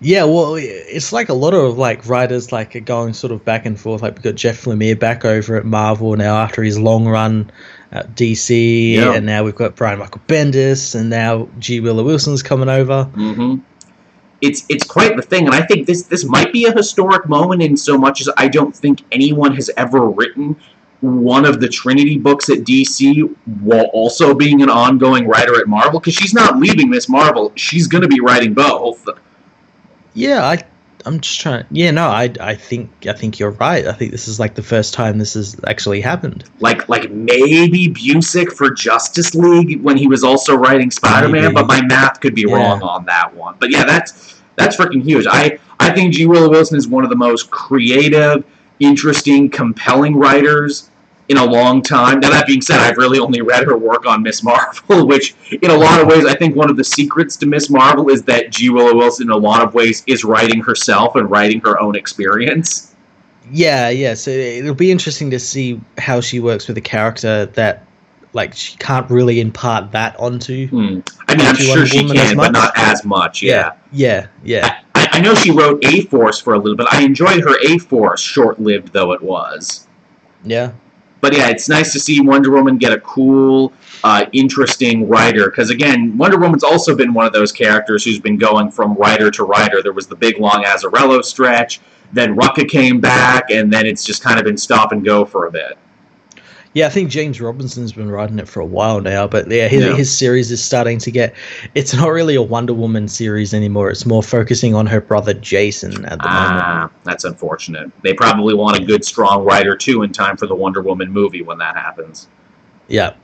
Yeah, well, it's like a lot of like writers like are going sort of back and forth. Like we got Jeff Lemire back over at Marvel now after his long run at DC, yeah. and now we've got Brian Michael Bendis, and now G. Willow Wilson's coming over. Mm-hmm. It's it's quite the thing, and I think this this might be a historic moment in so much as I don't think anyone has ever written one of the Trinity books at DC while also being an ongoing writer at Marvel because she's not leaving Miss Marvel; she's going to be writing both. Yeah, I I'm just trying. Yeah, no, I I think I think you're right. I think this is like the first time this has actually happened. Like like maybe Busiek for Justice League when he was also writing Spider Man, but my math could be yeah. wrong on that one. But yeah, that's that's freaking huge. I I think G. Willow Wilson is one of the most creative, interesting, compelling writers in a long time. Now, that being said, I've really only read her work on Miss Marvel, [laughs] which, in a lot of ways, I think one of the secrets to Miss Marvel is that G. Willow Wilson, in a lot of ways, is writing herself and writing her own experience. Yeah, yeah. So it'll be interesting to see how she works with a character that, like, she can't really impart that onto. Hmm. I mean, I'm sure she can, but not as much. Yeah, yeah, yeah. yeah. I, I know she wrote A Force for a little bit. I enjoyed her A Force, short lived though it was. Yeah but yeah, it's nice to see Wonder Woman get a cool, uh, interesting writer. Because again, Wonder Woman's also been one of those characters who's been going from writer to writer. There was the big long Azzarello stretch, then Rucka came back, and then it's just kind of been stop and go for a bit. Yeah, I think James Robinson's been writing it for a while now, but yeah, his, yeah. his series is starting to get. It's not really a Wonder Woman series anymore. It's more focusing on her brother Jason at the ah, moment. That's unfortunate. They probably want a good, strong writer too in time for the Wonder Woman movie when that happens. Yeah.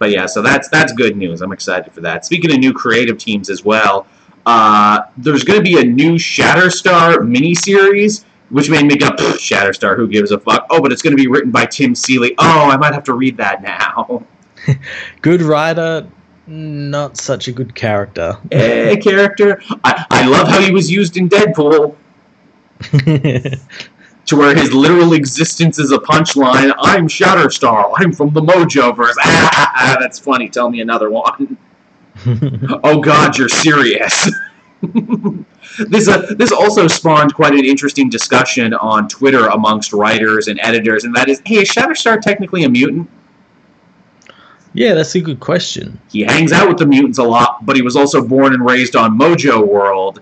But yeah, so that's that's good news. I'm excited for that. Speaking of new creative teams as well, uh, there's going to be a new Shatterstar miniseries which made me go, Shatterstar, who gives a fuck? Oh, but it's going to be written by Tim Seeley. Oh, I might have to read that now. [laughs] good writer, not such a good character. Hey, character. I, I love how he was used in Deadpool. [laughs] to where his literal existence is a punchline. I'm Shatterstar. I'm from the Mojoverse. Ah, [laughs] that's funny. Tell me another one. oh God, you're serious. This uh, this also spawned quite an interesting discussion on Twitter amongst writers and editors, and that is, hey, is Shatterstar technically a mutant? Yeah, that's a good question. He hangs out with the mutants a lot, but he was also born and raised on Mojo World,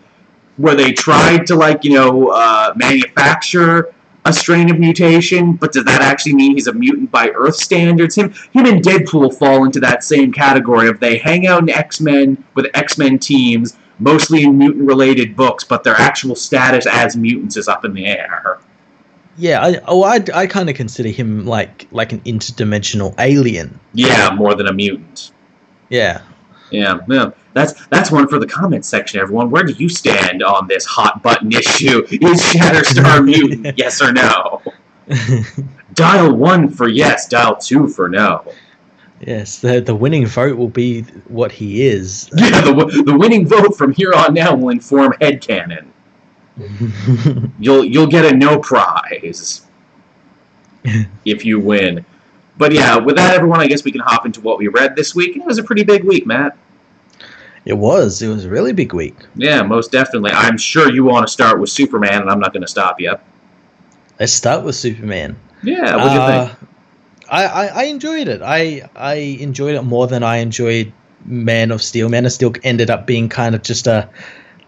where they tried to like you know uh, manufacture a strain of mutation, but does that actually mean he's a mutant by Earth standards? Him, him and Deadpool fall into that same category of they hang out in X Men with X Men teams mostly in mutant related books, but their actual status as mutants is up in the air. Yeah, I, oh, I, I kind of consider him like like an interdimensional alien. Yeah, more than a mutant. Yeah. Yeah, yeah. That's that's one for the comments section, everyone. Where do you stand on this hot button issue? Is Shatterstar [laughs] mutant? yes or no? [laughs] Dial one for yes, dial two for no. Yes, the the winning vote will be what he is. [laughs] Yeah, the, the winning vote from here on now will inform headcanon. [laughs] You'll you'll get a no prize [laughs] if you win. But yeah, with that, everyone, I guess we can hop into what we read this week. It was a pretty big week, Matt. it was. It was a really big week. Yeah, most definitely. I'm sure you want to start with Superman, and I'm not going to stop you. Let's start with Superman. Yeah, what do you Uh, think? I, I, I enjoyed it. I I enjoyed it more than I enjoyed Man of Steel. Man of Steel ended up being kind of just a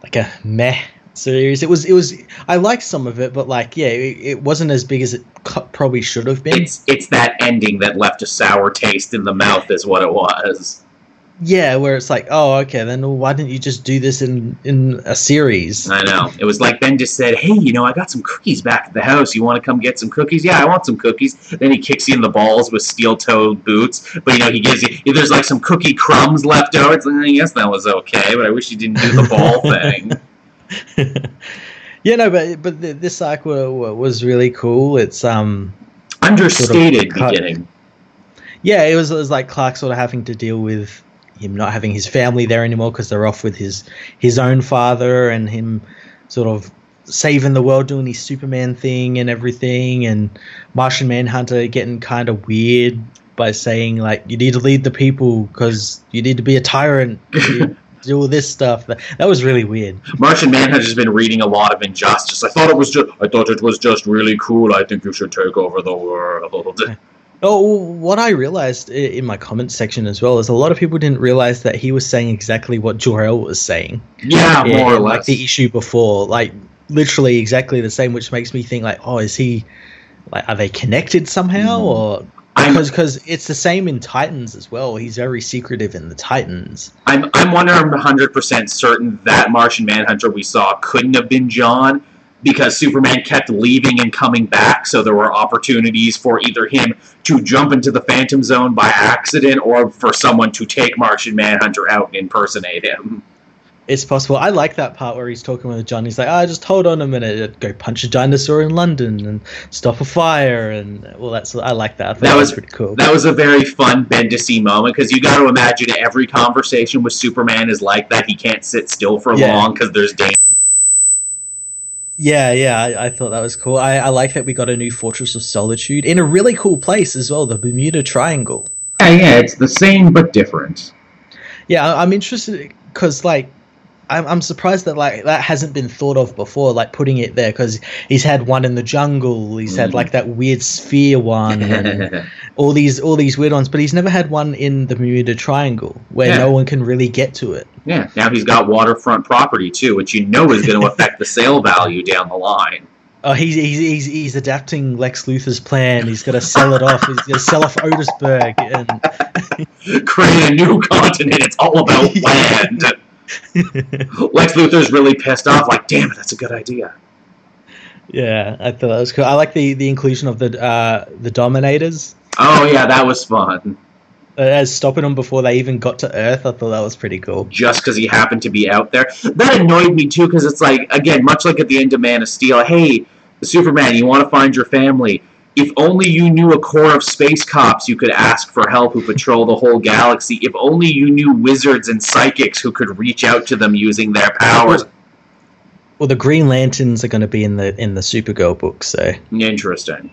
like a meh series. It was it was I liked some of it, but like yeah, it, it wasn't as big as it probably should have been. It's it's that ending that left a sour taste in the mouth, is what it was. Yeah, where it's like oh okay, then why didn't you just do this in in a series? I know. It was like Ben just said, "Hey, you know, I got some cookies back at the house. You want to come get some cookies?" Yeah, I want some cookies. Then he kicks you in the balls with steel-toed boots, but you know, he gives you. If there's like some cookie crumbs left over, it's like, yes, that was okay, but I wish you didn't do the ball [laughs] thing. yeah, no, but but th- this wa- was really cool. It's um Understated cut. beginning. yeah, it was, it was like Clark sort of having to deal with him not having his family there anymore because they're off with his his own father, and him sort of saving the world, doing his Superman thing and everything, and Martian Manhunter getting kind of weird by saying like you need to lead the people because you need to be a tyrant. [laughs] Do all this stuff. That, that was really weird. Martian Manhunter's been reading a lot of Injustice. I thought it was just. I thought it was just really cool. I think you should take over the world. Oh, what I realized in my comments section as well is a lot of people didn't realize that he was saying exactly what Jor-El was saying. Yeah, Yeah, more or like the issue before, like literally exactly the same, which makes me think like, oh, is he like are they connected somehow Mhm. or because because it's the same in Titans as well. He's very secretive in the Titans. I'm I'm 100% certain that Martian Manhunter we saw couldn't have been John because Superman kept leaving and coming back, so there were opportunities for either him to jump into the Phantom Zone by accident or for someone to take Martian Manhunter out and impersonate him. It's possible. I like that part where he's talking with John. He's like, "Ah, just hold on a minute. Go punch a dinosaur in London and stop a fire." And well, that's I like that. I That that was- pretty cool. That was a very fun Bendisi moment because you got to imagine every conversation with Superman is like that. He can't sit still for Yeah. long because there's danger. Yeah, yeah, I, I thought that was cool. I, I like that we got a new Fortress of Solitude in a really cool place as well, the Bermuda Triangle. Yeah, yeah, it's the same but different. Yeah, I'm interested because like I'm I'm surprised that like that hasn't been thought of before, like putting it there because he's had one in the jungle, he's had Mhm. like that weird sphere one, and [laughs] all these all these weird ones, but he's never had one in the Bermuda Triangle where Yeah. no one can really get to it. Yeah, now he's got waterfront property too, which you know is going to affect the sale value down the line. Oh, he's, he's he's he's adapting Lex Luthor's plan. He's going to sell it off. He's going to sell off Otisburg, and [laughs] Create a new continent. It's all about [laughs] land. [laughs] Lex Luthor's really pissed off. Like, damn it, that's a good idea. yeah, I thought that was cool. I like the the inclusion of the uh, the Dominators Oh yeah, that was fun. uh, as stopping them before they even got to Earth. I thought that was pretty cool. Just because he happened to be out there, that annoyed me too. Because it's like, again, much like at the end of Man of Steel. Hey, Superman, you want to find your family? If only you knew a corps of space cops you could ask for help who patrol the whole galaxy. If only you knew wizards and psychics who could reach out to them using their powers. Well, the Green Lanterns are going to be in the in the Supergirl book, so Interesting.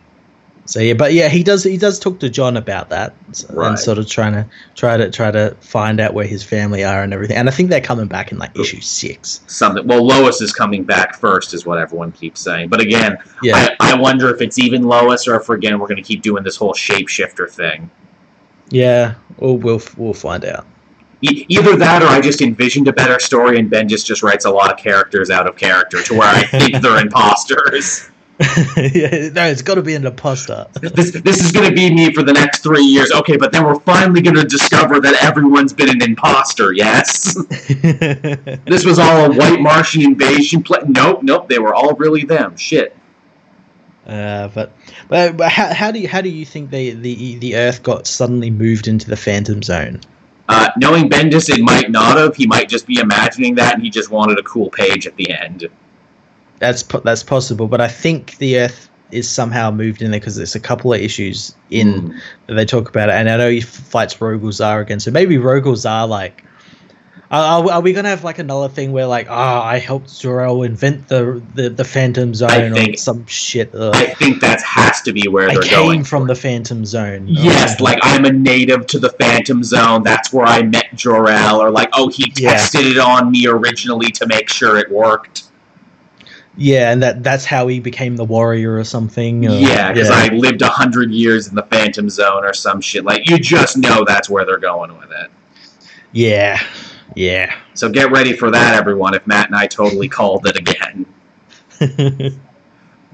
So yeah. But yeah, he does he does talk to John about that Right. and sort of trying to try to try to find out where his family are and everything. And I think they're coming back in like issue six. Something. Well, Lois is coming back first, is what everyone keeps saying. But again, Yeah, I, I wonder if it's even Lois or if again we're going to keep doing this whole shapeshifter thing. yeah. Well, we'll we'll find out. E- either that, or I just envisioned a better story, and Ben just just writes a lot of characters out of character to where I think they're [laughs] imposters. [laughs] yeah, no, it's got to be an imposter. This this is going to be me for the next three years. Okay, but then we're finally going to discover that everyone's been an imposter. Yes, [laughs] this was all a white Martian invasion. Pla- nope, nope, they were all really them. Shit. uh, but but, but how, how do you how do you think the, the the Earth got suddenly moved into the Phantom Zone? Uh, knowing Bendis, it might not have. He might just be imagining that, and he just wanted a cool page at the end. That's that's possible, but I think the Earth is somehow moved in there because there's a couple of issues in Mm. that they talk about it, and I know he fights Rogol Zaar again. So maybe Rogol Zaar like. Are, we gonna have like another thing where like ah I helped Jor-El invent the, the the Phantom Zone or some shit? Ugh. I think that has to be where I they're came going. from the Phantom Zone. Yes, Oh. like I'm a native to the Phantom Zone. That's where I met Jor-El. Or like, oh, he Yeah. tested it on me originally to make sure it worked. Yeah, and that that's how he became the warrior or something. or- yeah, because I lived a hundred years in the Phantom Zone or some shit. Like, you just know that's where they're going with it. yeah, yeah. So get ready for that, everyone. If Matt and I totally called it again. [laughs]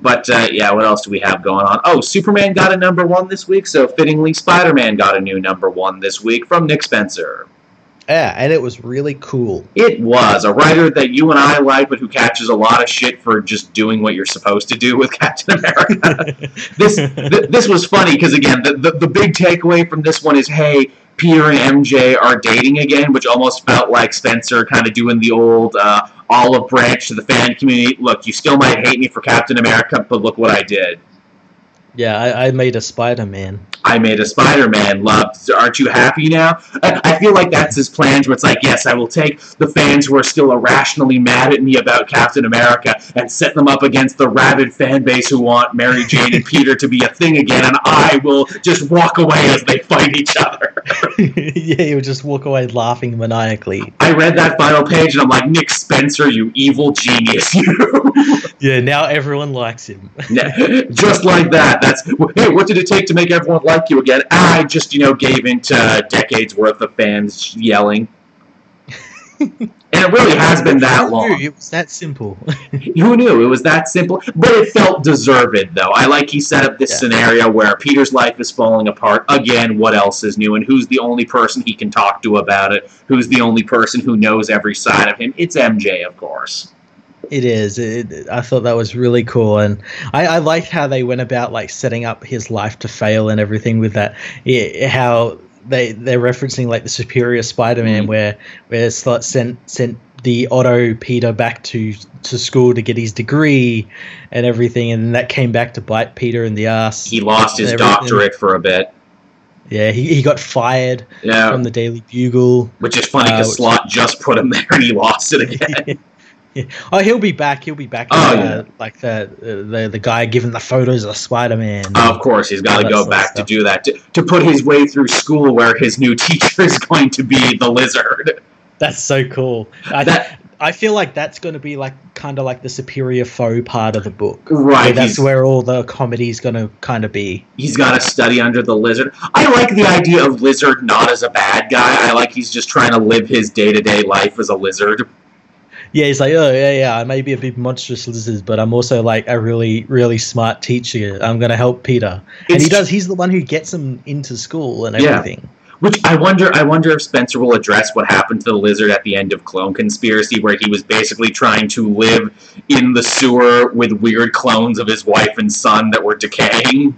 But uh, yeah, what else do we have going on? Oh, Superman got a number one this week, so fittingly, Spider Man got a new number one this week from Nick Spencer. Yeah, and it was really cool. It was a writer that you and I like, but who catches a lot of shit for just doing what you're supposed to do with [laughs] Captain America. [laughs] this th- this was funny because again, the, the the big takeaway from this one is, hey, Peter and MJ are dating again, which almost felt like Spencer kind of doing the old uh, olive branch to the fan community. Look, you still might hate me for Captain America, but look what I did. Yeah, I, I made a Spider Man. I made a Spider-Man. Love, aren't you happy now? I, I feel like that's his plans. Where it's like, yes, I will take the fans who are still irrationally mad at me about Captain America and set them up against the rabid fan base who want Mary Jane and [laughs] Peter to be a thing again, and I will just walk away as they fight each other. [laughs] yeah, you would just walk away laughing maniacally. I read that final page and I'm like, Nick Spencer, you evil genius, you. [laughs] Yeah, now everyone likes him. Just like that. That's hey, what did it take to make everyone like you again? I just, you know, gave into decades worth of fans yelling. [laughs] and it really has been that long. It was that simple. [laughs] Who knew? It was that simple. But it felt deserved, though. I like he set up this Yeah. scenario where Peter's life is falling apart. Again, what else is new? And who's the only person he can talk to about it? Who's the only person who knows every side of him? It's MJ, of course. It is. It, I thought that was really cool, and I, I liked how they went about like setting up his life to fail and everything with that. Yeah, how they they're referencing like the Superior Spider-Man, Mhm. where where Slott sent sent the Otto Peter back to to school to get his degree and everything, and that came back to bite Peter in the ass. He lost his Everything. doctorate for a bit. yeah, he, he got fired Yeah. from the Daily Bugle. Which is funny Uh, because which- Slott just put him there and he lost it [laughs] again. Yeah. Oh, he'll be back. He'll be back. Oh, yeah. like the, the the guy giving the photos of Spider Man. Oh, of course, he's got to go back to do that to, to put his way through school where his new [laughs] teacher is going to be the lizard. That's so cool. I, That- I feel like that's going to be like kind of like the superior foe part of the book. Right, that's where all the comedy's going to kind of be. He's got to study under the lizard. I like the idea of lizard not as a bad guy. I like he's just trying to live his day to day life as a lizard. Yeah, he's like, oh yeah, yeah. I may be a big monstrous lizard, but I'm also like a really, really smart teacher. I'm going to help Peter, and he does. He's the one who gets him into school and Yeah. everything. Which I wonder. I wonder if Spencer will address what happened to the lizard at the end of Clone Conspiracy, where he was basically trying to live in the sewer with weird clones of his wife and son that were decaying.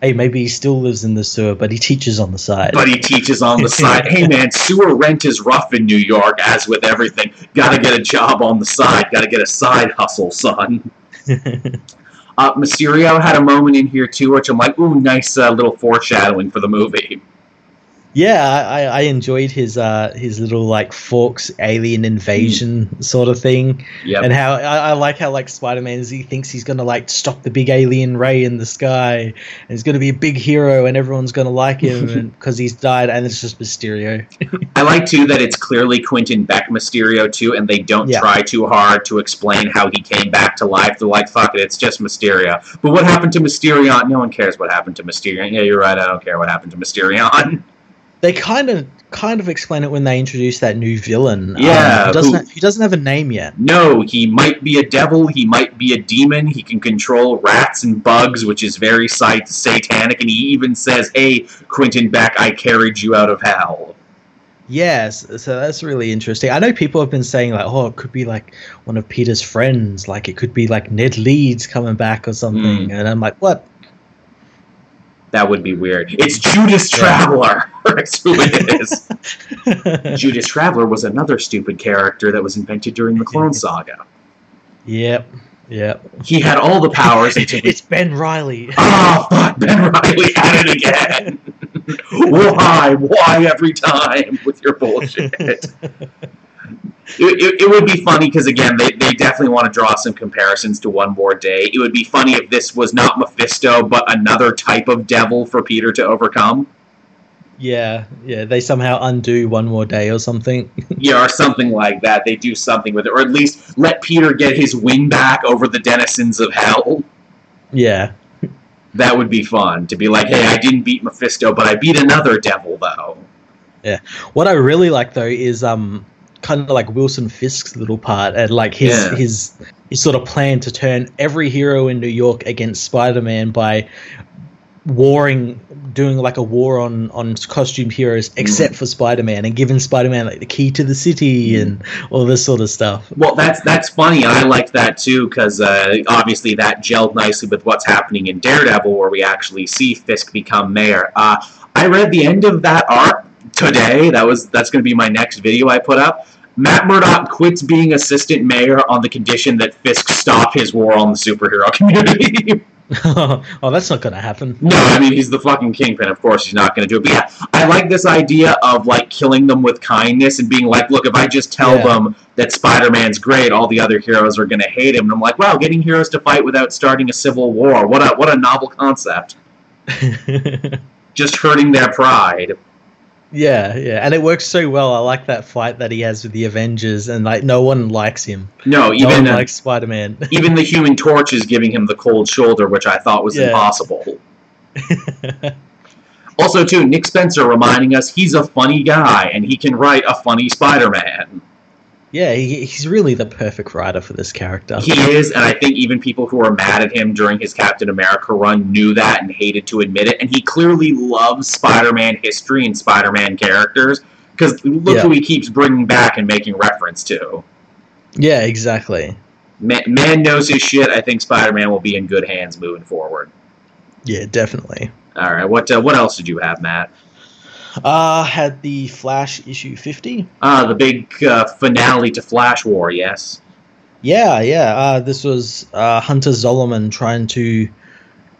Hey, maybe he still lives in the sewer, but he teaches on the side. But he teaches on the side. [laughs] hey man, sewer rent is rough in New York, as with everything. Got to get a job on the side. Got to get a side hustle, son. [laughs] Uh, Mysterio had a moment in here too, which I'm like, ooh, nice uh, little foreshadowing for the movie. Yeah, I, I enjoyed his uh his little like Forks alien invasion sort of thing, Yep. and how I, I like how like Spider Man he thinks he's gonna like stop the big alien ray in the sky, and he's gonna be a big hero, and everyone's gonna like him [laughs] because he's died, and it's just Mysterio. I like [laughs] too that it's clearly Quentin Beck Mysterio too, and they don't Yeah. try too hard to explain how he came back to life. They're like, fuck it, it's just Mysterio. But what happened to Mysterion? No one cares what happened to Mysterion. Yeah, you're right. I don't care what happened to Mysterion. [laughs] they kind of kind of explain it when they introduce that new villain. Yeah, um, who doesn't who- he doesn't have a name yet. No, he might be a devil. He might be a demon. He can control rats and bugs, which is very sat- satanic. And he even says, "Hey, Quentin Beck, I carried you out of hell." Yes, so that's really interesting. I know people have been saying like, oh, it could be like one of Peter's friends, like it could be like Ned Leeds coming back or something. And I'm like, what? That would be weird. It's Judas Traveler. [laughs] That's who it is. [laughs] Judas Traveler was another stupid character that was invented during the Clone [laughs] Saga. yep. Yep. He had all the powers until it's Ben Reilly. Oh ah, fuck, Ben Reilly at it again. why? Why every time with your bullshit? It, it, it would be funny because again, they, they definitely want to draw some comparisons to One More Day. It would be funny if this was not Mephisto, but another type of devil for Peter to overcome. Yeah, yeah. They somehow undo one more day or something. [laughs] Yeah, or something like that. They do something with it, or at least let Peter get his win back over the denizens of hell. yeah. That would be fun to be like, hey, I didn't beat Mephisto, but I beat another devil though. Yeah. What I really like though is um kind of like Wilson Fisk's little part and like his Yeah. his his sort of plan to turn every hero in New York against Spider-Man by warring doing like a war on on costume heroes except for Spider-Man and giving Spider-Man like the key to the city and all this sort of stuff. Well, that's that's funny, I liked that too because uh, obviously that gelled nicely with what's happening in Daredevil, where we actually see Fisk become mayor. Uh, I read the end of that arc today. That was that's going to be my next video I put up. Matt Murdock quits being assistant mayor on the condition that Fisk stop his war on the superhero [laughs] community. [laughs] oh, that's not going to happen. No, I mean he's the fucking kingpin. Of course, he's not going to do it. But yeah, I like this idea of like killing them with kindness and being like, look, if I just tell Yeah. them that Spider-Man's great, all the other heroes are going to hate him. And I'm like, wow, getting heroes to fight without starting a civil war. What a what a novel concept. [laughs] Just hurting their pride. Yeah, yeah, and it works so well. I like that fight that he has with the Avengers, and like no one likes him. No, No even one uh, likes Spider-Man. [laughs] even the Human Torch is giving him the cold shoulder, which I thought was Yeah. impossible. [laughs] Also, too, Nick Spencer reminding us he's a funny guy and he can write a funny Spider-Man. Yeah, he, he's really the perfect writer for this character. He is, and I think even people who were mad at him during his Captain America run knew that and hated to admit it. And he clearly loves Spider-Man history and Spider-Man characters because look Yeah. who he keeps bringing back and making reference to. Yeah, exactly. Man, man knows his shit. I think Spider-Man will be in good hands moving forward. Yeah, definitely. All right, what uh, what else did you have, Matt? Uh had the Flash issue fifty. Uh, the big uh, finale to Flash War. Yes. Yeah, yeah. Uh, this was uh, Hunter Zolomon trying to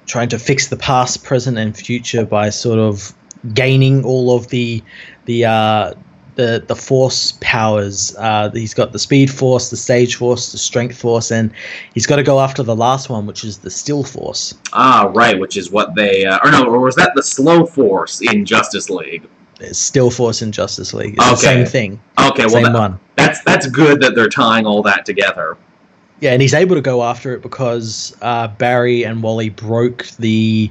trying to fix the past, present, and future by sort of gaining all of the the uh, the the force powers. Uh, he's got the speed force, the sage force, the strength force, and he's got to go after the last one, which is the still force. Ah, right, which is what they uh, or no, or was that the Slow Force in Justice League? It's still force in Justice League. It's the same thing, Okay, well same that, one. that's that's good that they're tying all that together. Yeah, and he's able to go after it because uh, Barry and Wally broke the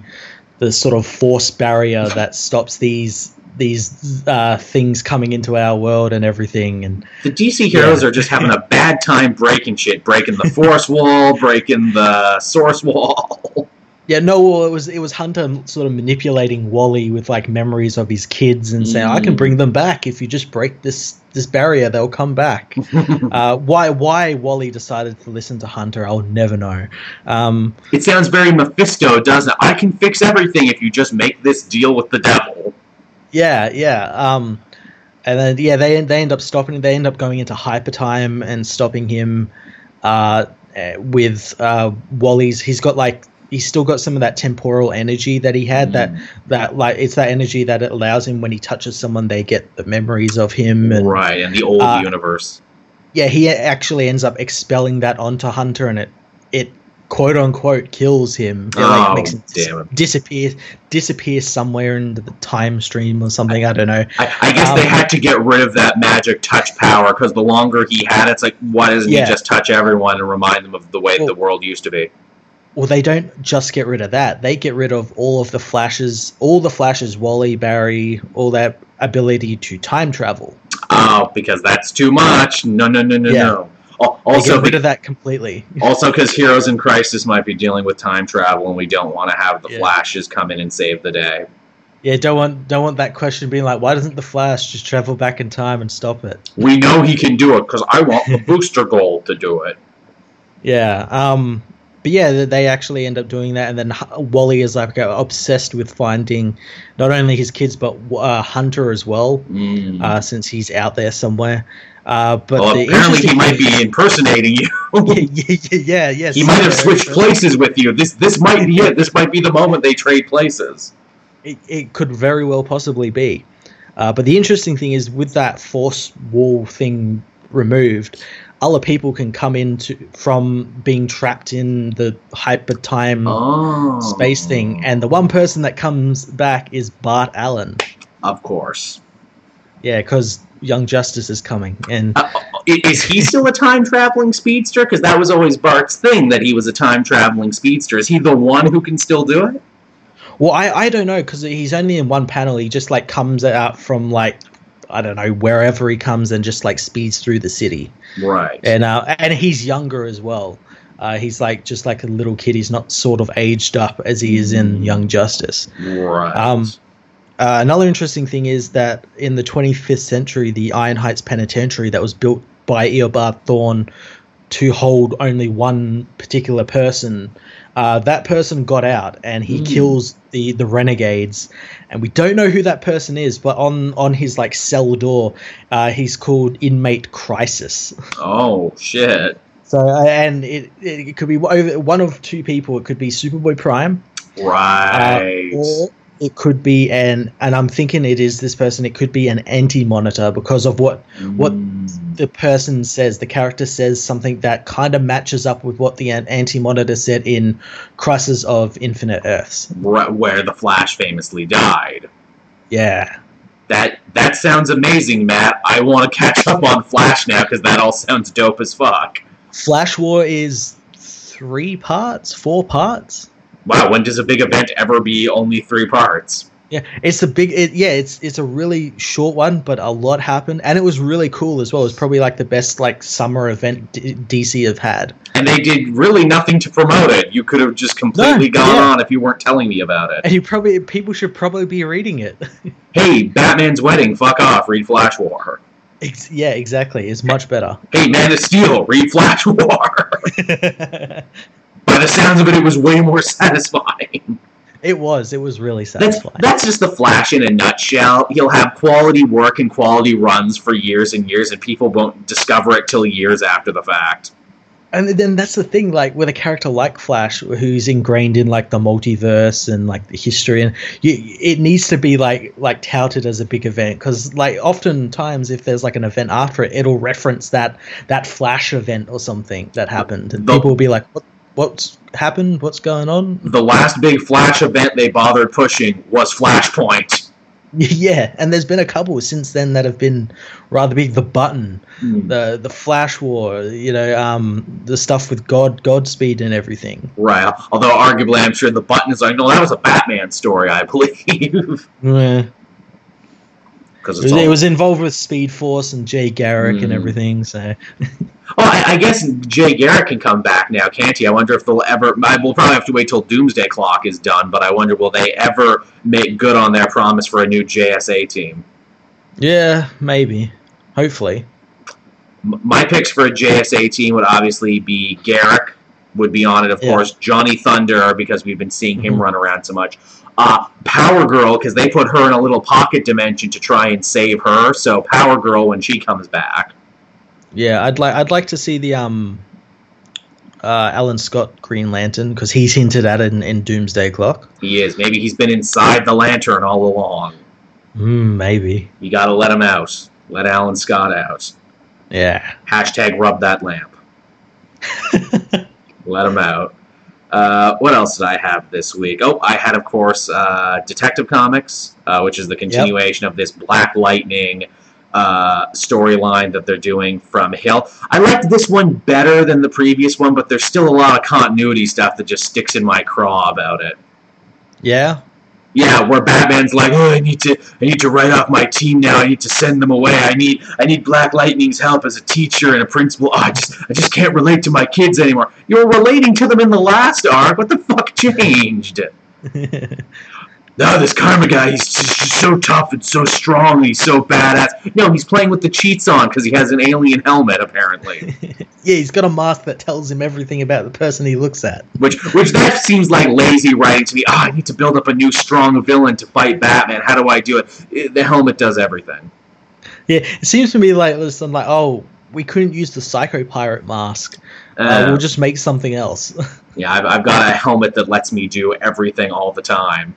the sort of force barrier that stops these these uh, things coming into our world and everything. And The DC heroes are just having a bad time breaking shit, breaking the [laughs] force wall, breaking the source wall. yeah, no, well, it was it was Hunter sort of manipulating Wally with like memories of his kids and saying, "I can Mm. bring them back if you just break this this barrier. They'll come back." [laughs] uh, why why Wally decided to listen to Hunter, I'll never know. Um, it sounds very Mephisto, doesn't it? I can fix everything if you just make this deal with the devil. Yeah, yeah. Um, and then yeah, they they end up stopping. They end up going into hyper time and stopping him. Uh, eh, with uh, Wally's, he's got like he's still got some of that temporal energy that he had. That that like it's that energy that it allows him when he touches someone, they get the memories of him. And right, and the old Uh, universe. yeah, he actually ends up expelling that onto Hunter, and it it quote unquote kills him. It, Oh, makes him damn disappear disappear somewhere into the time stream or something. I don't know. I, I guess they um, had to get rid of that magic touch power because the longer he had it, it's like, why doesn't Yeah. he just touch everyone and remind them of the way Well- the world used to be? Well, they don't just get rid of that. They get rid of all of the flashes, all the flashes, Wally, Barry, all that ability to time travel. Oh, because that's too much. No, no, no, no, Yeah. no. Also, get rid of that completely. [laughs] also because Heroes in Crisis might be dealing with time travel, and we don't want to have the Yeah. Flashes come in and save the day. Yeah, don't want don't want that question being like, why doesn't the Flash just travel back in time and stop it? We know he can do it because I want the [laughs] Booster Gold to do it. Yeah. Um. But yeah, they- they actually end up doing that, and then Wally is like uh, obsessed with finding not only his kids but uh, Hunter as well. Mm. uh, since he's out there somewhere. Uh, but well, apparently he might be impersonating you. [laughs] yeah, yeah, yeah, yes. he might have switched places with you. This this might be it. This might be the moment they trade places. It, it could very well possibly be. Uh, but the interesting thing is, with that force wall thing removed, other people can come into from being trapped in the hyper time Oh, space thing, and the one person that comes back is Bart Allen. of course. Yeah, because Young Justice is coming, and Uh, is he still a time traveling speedster? Because that was always Bart's thing that he was a time traveling speedster. Is he the one who can still do it? well, I I don't know because he's only in one panel. He just like comes out from like I don't know wherever he comes and just like speeds through the city. Right. and uh, and he's younger as well. Uh, he's like just like a little kid. He's not sort of aged up as he is in Young Justice. right. Um, Uh, another interesting thing is that in the 25th century, the Iron Heights Penitentiary that was built by Eobard Thawne to hold only one particular person, uh, that person got out and he Mm. kills the the renegades, and we don't know who that person is. But on on his like cell door, uh, he's called Inmate Crisis. oh shit. So uh, and it, it could be one one of two people. It could be Superboy Prime, Right. uh, or it could be an and I'm thinking it is this person. It could be an anti-monitor because of what what Mm. the person says. The character says something that kind of matches up with what the anti-monitor said in Crisis of Infinite Earths. Where the Flash famously died. Yeah, That that sounds amazing, Matt. I want to catch up on Flash now because that all sounds dope as fuck. Flash War is three parts, four parts. Wow, when does a big event ever be only three parts? Yeah, it's a big. It, yeah, it's it's a really short one, but a lot happened, and it was really cool as well. It's probably like the best like summer event D- DC have had. And they did really nothing to promote it. You could have just completely No, gone yeah. on if you weren't telling me about it. And you probably people should probably be reading it. [laughs] Hey, Batman's wedding, fuck off, read Flash War. Ex- yeah, exactly. It's much better. Hey, Man of Steel, read Flash War. [laughs] By the sounds of it, it was way more [laughs] satisfying. it was. It was really That's, satisfying. that's just the Flash in a nutshell. He'll have quality work and quality runs for years and years, and people won't discover it till years after the fact. and then that's the thing like with a character like flash who's ingrained in like the multiverse and like the history and you, it needs to be like like touted as a big event because like oftentimes if there's like an event after it it'll reference that that flash event or something that happened and The- people will be like what what's happened what's going on The last big Flash event they bothered pushing was Flashpoint. [laughs] yeah and there's been a couple since then that have been rather big the button Hmm. the the flash war you know um the stuff with god godspeed and everything Right. Although arguably, I'm sure the button is like, no, that was a Batman story, I [laughs] believe, yeah because It was, all. it was involved with Speed Force and Jay Garrick and Mm. everything. So [laughs] Well, I, I guess Jay Garrick can come back now, can't he? I wonder if they'll ever. I will probably have to wait till Doomsday Clock is done, but I wonder will they ever make good on their promise for a new JSA team? yeah, maybe, hopefully. M- My picks for a JSA team would obviously be Garrick would be on it, of Yeah. course. Johnny Thunder because we've been seeing him Mhm. run around so much. Uh, Power Girl because they put her in a little pocket dimension to try and save her. So Power Girl when she comes back. Yeah, I'd like I'd like to see the um uh Alan Scott Green Lantern because he's hinted at it in, in Doomsday Clock. He is. Maybe he's been inside the lantern all along. Mm, maybe. You gotta let him out. Let Alan Scott out. Yeah. Hashtag rub that lamp. [laughs] Let him out. Uh, what else did I have this week? Oh, I had, of course, uh, Detective Comics, uh, which is the continuation of this Black Lightning uh, storyline that they're doing from Hill. I liked this one better than the previous one, but there's still a lot of continuity stuff that just sticks in my craw about it. Yeah. Yeah, where Batman's like, "Oh, I need to, I need to write off my team now. I need to send them away. I need, I need Black Lightning's help as a teacher and a principal. Oh, I just, I just can't relate to my kids anymore. You were relating to them in the last arc. What the fuck changed? [laughs] No, this Karma guy, he's so tough and so strong. And he's so badass. No, he's playing with the cheats on because he has an alien helmet, apparently. [laughs] yeah, he's got a mask that tells him everything about the person he looks at. Which, which that seems like lazy writing to me. Oh, I need to build up a new strong villain to fight Batman. How do I do it? Eh, The helmet does everything. Yeah, it seems to me like there's some like, oh, we couldn't use the Psycho Pirate mask. Uh, Uh, we'll just make something else. [laughs] yeah, I've, I've got a helmet that lets me do everything all the time.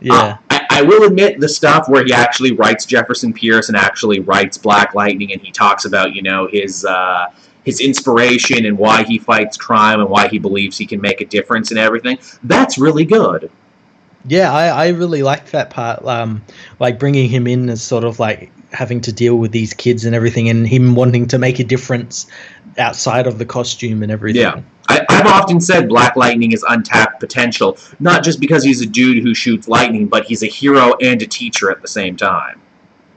Yeah. Uh, I, I will admit the stuff where he actually writes Jefferson Pierce and actually writes Black Lightning, and he talks about you know his uh, his inspiration and why he fights crime and why he believes he can make a difference and everything. That's really good. Yeah, I, I really liked that part. Um, like bringing him in as sort of like having to deal with these kids and everything, and him wanting to make a difference outside of the costume and everything. Yeah. I, I've often said Black Lightning is untapped potential, not just because he's a dude who shoots lightning, but he's a hero and a teacher at the same time.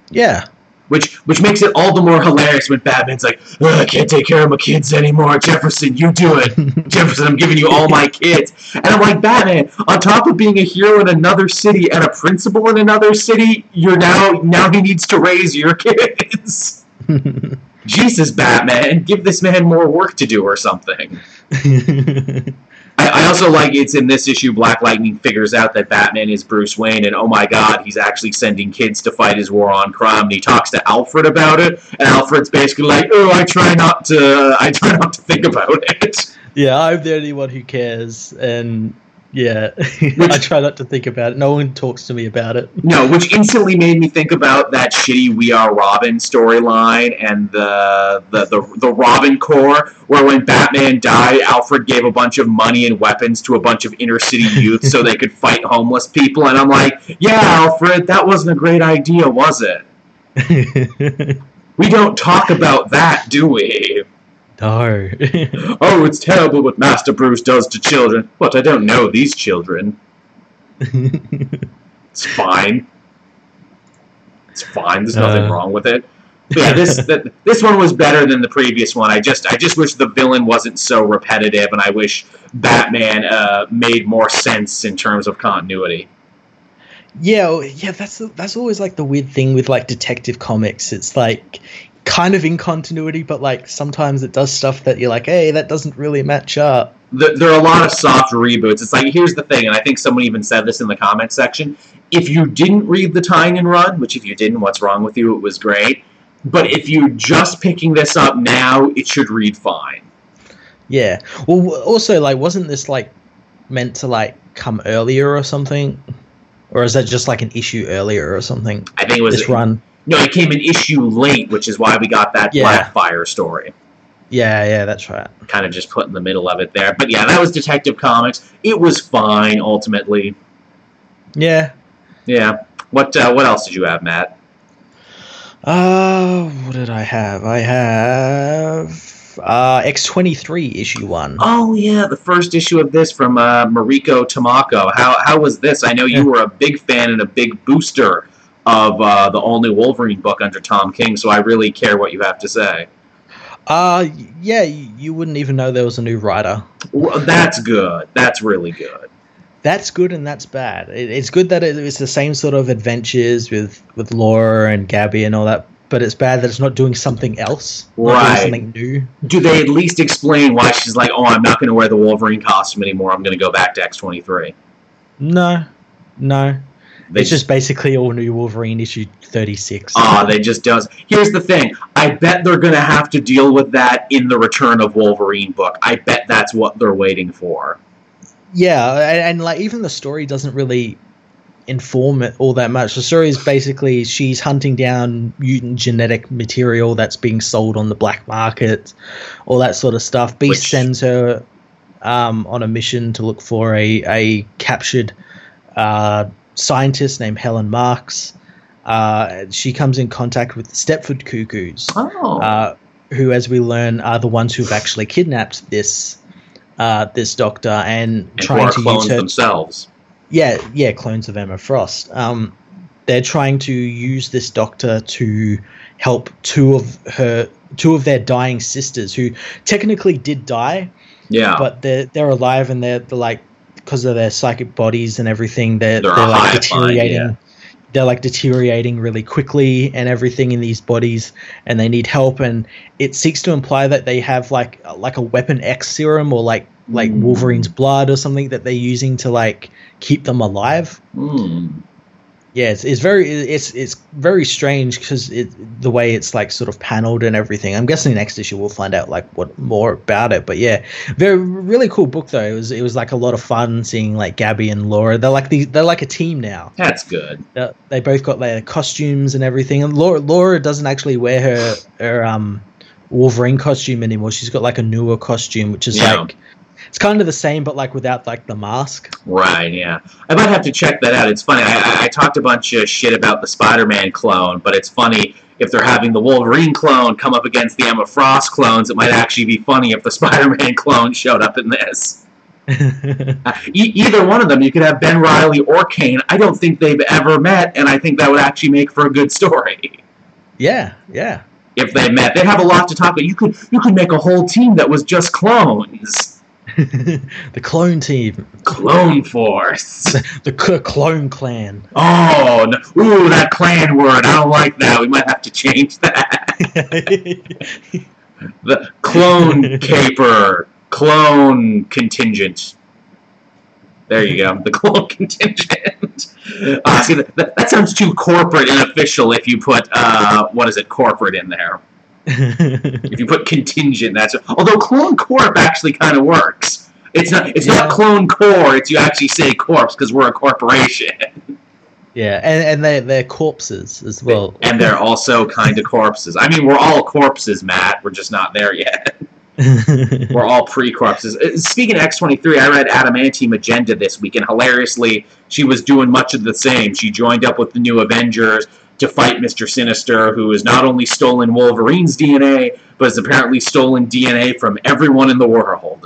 Yeah. Which which makes it all the more hilarious when Batman's like, I can't take care of my kids anymore. Jefferson, you do it. [laughs] Jefferson, I'm giving you all my kids. And I'm like, Batman, on top of being a hero in another city and a principal in another city, you're now now he needs to raise your kids. [laughs] Jesus, Batman, give this man more work to do or something. [laughs] I, I also like it's in this issue. Black Lightning figures out that Batman is Bruce Wayne, and oh my God, he's actually sending kids to fight his war on crime. And he talks to Alfred about it, and Alfred's basically like, "Oh, I try not to, I try not to think about it." [laughs] yeah, I'm the only one who cares, and yeah, [laughs] I try not to think about it. No one talks to me about it. No, which instantly made me think about that shitty "We Are Robin" storyline and the the the, the Robin Corps, where when Batman died, Alfred gave a bunch of money and weapons to a bunch of inner city youth so they could fight homeless people. And I'm like, yeah, Alfred, that wasn't a great idea, was it? [laughs] We don't talk about that, do we? No. [laughs] Oh, it's terrible what Master Bruce does to children. But I don't know these children. It's fine. It's fine. There's nothing Uh. wrong with it. But yeah, this th- this one was better than the previous one. I just I just wish the villain wasn't so repetitive, and I wish Batman uh, made more sense in terms of continuity. Yeah, yeah, that's that's always like the weird thing with like detective comics. It's like kind of in continuity, but like sometimes it does stuff that you're like, hey, that doesn't really match up. There are a lot of soft reboots. It's like here's the thing, and I think someone even said this in the comment section. If you didn't read the Tynion run, which if you didn't, what's wrong with you? It was great. But if you're just picking this up now, it should read fine. Yeah. Well, also like, wasn't this like meant to like come earlier or something, or is that just like an issue earlier or something? I think it was This run. No, it came an issue late, which is why we got that Yeah. Blackfire story. Yeah, yeah, that's right. Kind of just put in the middle of it there. But yeah, that was Detective Comics. It was fine ultimately. Yeah. Yeah. What uh, what else did you have, Matt? Uh, what did I have? I have uh X23 issue 1. Oh yeah, the first issue of this from uh, Mariko Tamaki. How how was this? I know you were a big fan and a big booster of uh, the all new Wolverine book under Tom King, so I really care what you have to say. Uh yeah, you wouldn't even know there was a new writer. Well, that's good. That's really good. That's good and that's bad. It, it's good that it, it's the same sort of adventures with with Laura and Gabby and all that, but it's bad that it's not doing something else, Right. something new. Do they at least explain why she's like, oh, I'm not going to wear the Wolverine costume anymore. I'm going to go back to X23. No, no. They it's just basically all new Wolverine issue thirty six. Ah, they just does. Here's the thing. I bet they're going to have to deal with that in the Return of Wolverine book. I bet that's what they're waiting for. Yeah, and, and like even the story doesn't really inform it all that much. The story is basically she's hunting down mutant genetic material that's being sold on the black market, all that sort of stuff. Beast Which- sends her um, on a mission to look for a a captured uh, scientist named Helen Marks. Uh, she comes in contact with the Stepford Cuckoos Oh. uh, who, as we learn, are the ones who've actually kidnapped this uh, this doctor and, and trying to clones use her. themselves. Yeah, yeah, clones of Emma Frost. Um, they're trying to use this doctor to help two of her two of their dying sisters who technically did die, Yeah. but they're they're alive and they're, they're like because of their psychic bodies and everything they're They're they're, like hive mind, deteriorating yeah. they're like deteriorating really quickly and everything in these bodies and they need help and it seeks to imply that they have like like a weapon X serum or like like Mm. Wolverine's blood or something that they're using to like keep them alive Hmm. Yeah, it's, it's very it's it's very strange because it the way it's like sort of paneled and everything. I'm guessing next issue we'll find out like what more about it. But yeah, very really cool book though. It was it was like a lot of fun seeing like Gabby and Laura. They're like these they're like a team now. That's good. They're, they both got their costumes and everything. And Laura Laura doesn't actually wear her her um Wolverine costume anymore. She's got like a newer costume, which is Yeah. like it's kind of the same, but like without like the mask. Right, yeah. I might have to check that out. It's funny. I, I, talked a bunch of shit about the Spider-Man clone, but it's funny if they're having the Wolverine clone come up against the Emma Frost clones. It might actually be funny if the [laughs] Spider-Man clone showed up in this. Uh, [laughs] e- either one of them, you could have Ben Reilly or Kaine. I don't think they've ever met, and I think that would actually make for a good story. yeah, yeah. If they met, they'd have a lot to talk about. You could you could make a whole team that was just clones. [laughs] the clone team, Clone Force. [laughs] the C- clone clan. Oh, no. ooh, that clan word. I don't like that. We might have to change that. [laughs] The clone caper, clone contingent. There you go. The clone contingent. Uh, see, that, that, that sounds too corporate and official if you put, uh, what is it, corporate in there. If you [laughs] put contingent, that's although clone corp actually kind of works. It's not. It's Yeah. not clone core. It's you actually say corpse because we're a corporation. yeah, and and they they're corpses as well. and they're also kind of corpses. I mean, we're all corpses, Matt. We're just not there yet. [laughs] We're all pre-corpses. Uh, Speaking of X23, I read Adamantium Agenda this week, and hilariously, she was doing much of the same. She joined up with the new Avengers to fight Mr. Sinister, who has not only stolen Wolverine's DNA, but has apparently stolen DNA from everyone in the world.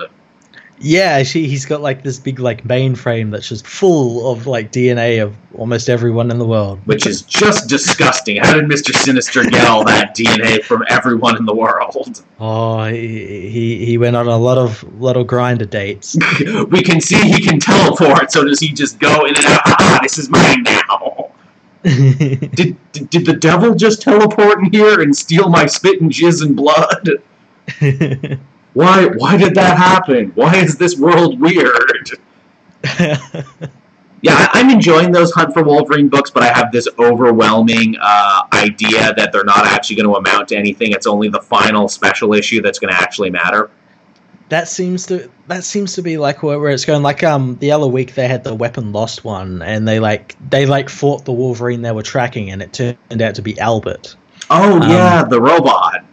yeah, she he's got like this big like mainframe that's just full of like DNA of almost everyone in the world. Which is just disgusting. How did Mr. Sinister get all that DNA from everyone in the world? Oh, he he, he went on a lot of little Grindr dates. [laughs] we can see he can teleport, so does he just go in and out? Ah, this is mine now. [laughs] Did, did did the devil just teleport in here and steal my spit and jizz and blood? [laughs] Why why did that happen? Why is this world weird? [laughs] Yeah, I'm enjoying those Hunt for Wolverine books, but I have this overwhelming uh, idea that they're not actually going to amount to anything. It's only the final special issue that's going to actually matter. That seems to that seems to be like where, where it's going. Like um, the other week they had the weapon lost one, and they like they like fought the Wolverine they were tracking, and it turned out to be Albert. Oh Um, yeah, the robot.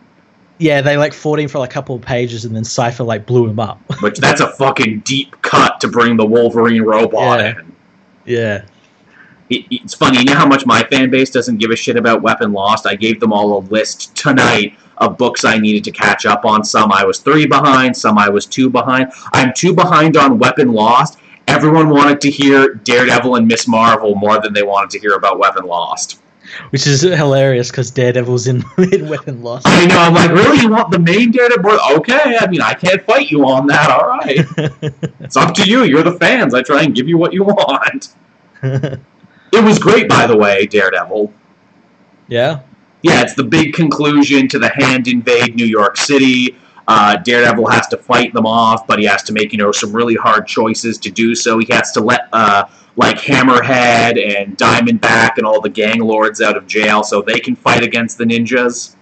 Yeah, they like fought him for like a couple of pages, and then Cipher like blew him up. [laughs] Which that's a fucking deep cut to bring the Wolverine robot Yeah. in. yeah. It, it's funny, you know how much my fan base doesn't give a shit about Weapon Lost? I gave them all a list tonight of books I needed to catch up on. Some I was three behind, some I was two behind. I'm two behind on Weapon Lost. Everyone wanted to hear Daredevil and Miss Marvel more than they wanted to hear about Weapon Lost. Which is hilarious because Daredevil's [laughs] in, Weapon Lost. I know, I'm like, really? You want the main Daredevil? Okay, I mean, I can't fight you on that, alright. [laughs] it's up to you, you're the fans. I try and give you what you want. [laughs] It was great, by the way, Daredevil. yeah. Yeah, it's the big conclusion to the hand invade New York City. Uh, Daredevil has to fight them off, but he has to make you know some really hard choices to do so. He has to let uh, like Hammerhead and Diamondback and all the gang lords out of jail so they can fight against the ninjas.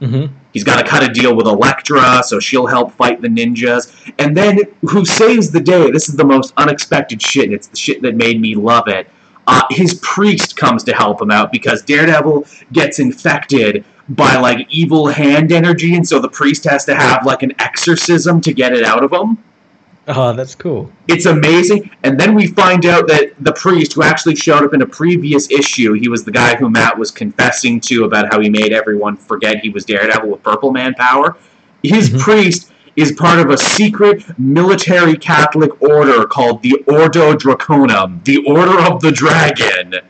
hmm He's got to cut a deal with Elektra, so she'll help fight the ninjas. And then, who saves the day? This is the most unexpected shit, and it's the shit that made me love it. Uh, his priest comes to help him out because Daredevil gets infected by like evil hand energy, and so the priest has to have like an exorcism to get it out of him. Oh, that's cool. It's amazing. And then we find out that the priest, who actually showed up in a previous issue, he was the guy who Matt was confessing to about how he made everyone forget he was Daredevil with Purple Man power. His Mhm. priest is part of a secret military Catholic order called the Ordo Draconum, the Order of the Dragon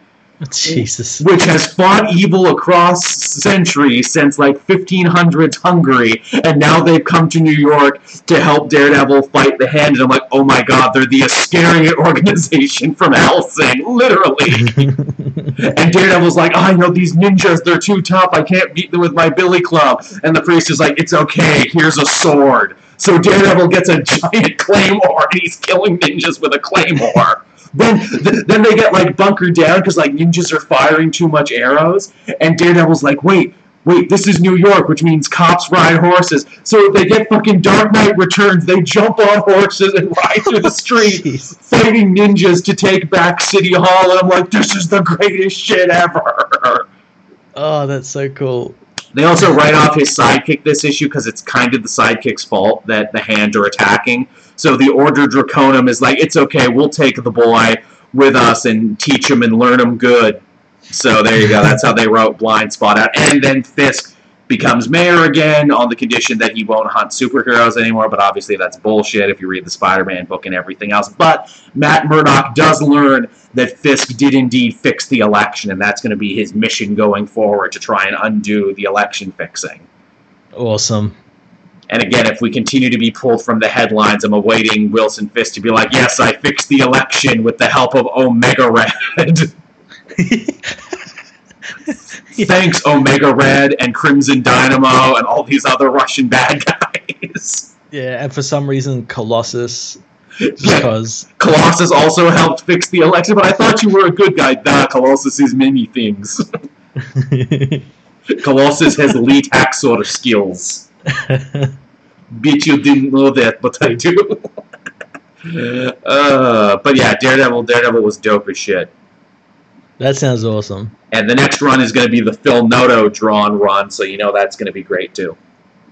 Jesus. which has fought evil across centuries since like 1500s Hungary, and now they've come to New York to help Daredevil fight the Hand. And I'm like, oh my god, they're the Iscariot [laughs] organization from Hellsing, literally. [laughs] and Daredevil's like, I know these ninjas, they're too tough, I can't beat them with my billy club. And the priest is like, it's okay, here's a sword. So Daredevil gets a giant [laughs] claymore, and he's killing ninjas with a claymore. then th- then they get like bunkered down because like ninjas are firing too much arrows, and Daredevil's like, wait. Wait, this is New York, which means cops ride horses. So if they get fucking Dark Knight Returns, they jump on horses and ride through the [laughs] streets, fighting ninjas to take back City Hall. And I'm like, this is the greatest shit ever. Oh, that's so cool. They also write off his sidekick this issue because it's kind of the sidekick's fault that the hand are attacking. So the Order Draconum is like, it's okay, we'll take the boy with us and teach him and learn him good. So there you go. That's how they wrote Blindspot out. And then Fisk becomes mayor again on the condition that he won't hunt superheroes anymore. But obviously that's bullshit if you read the Spider-Man book and everything else. But Matt Murdock does learn that Fisk did indeed fix the election, and that's going to be his mission going forward to try and undo the election fixing. Awesome. And again, if we continue to be pulled from the headlines, I'm awaiting Wilson Fisk to be like, "Yes, I fixed the election with the help of Omega Red." [laughs] [laughs] Thanks, Omega Red and Crimson Dynamo and all these other Russian bad guys. Yeah, and for some reason, Colossus, Yeah, because Colossus also helped fix the election, but I thought you were a good guy. Nah, Colossus is many things. [laughs] Colossus has elite hack sort of skills. [laughs] Bet you didn't know that, but I do. uh, but yeah, Daredevil, Daredevil was dope as shit. That sounds awesome. And the next run is going to be the Phil Noto drawn run, so you know that's going to be great too.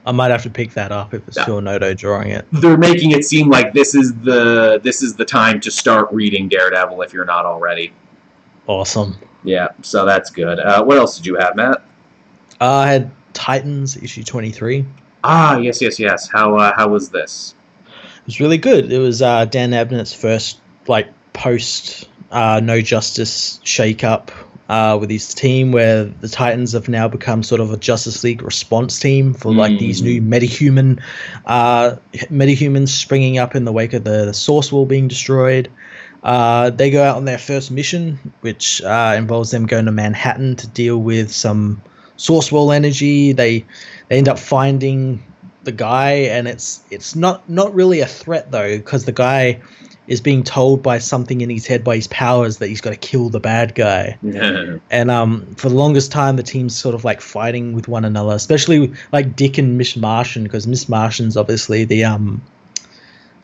I might have to pick that up if it's Yeah. Phil Noto drawing it. They're making it seem like this is the this is the time to start reading Daredevil if you're not already. Awesome. Yeah, so that's good. Uh, what else did you have, Matt? Uh, I had Titans issue 23. Ah, yes, yes, yes. How uh, how was this? It was really good. It was uh, Dan Abnett's first like post uh, No Justice shake up uh, with his team, where the Titans have now become sort of a Justice League response team for like these Mm. new metahuman uh, metahumans springing up in the wake of the, the Source Wall being destroyed. Uh, they go out on their first mission, which uh, involves them going to Manhattan to deal with some source wall energy. They they end up finding the guy, and it's it's not not really a threat though, because the guy is being told by something in his head by his powers that he's got to kill the bad guy. Yeah. And um, for the longest time, the team's sort of like fighting with one another, especially like Dick and Miss Martian, because Miss Martian's obviously the um,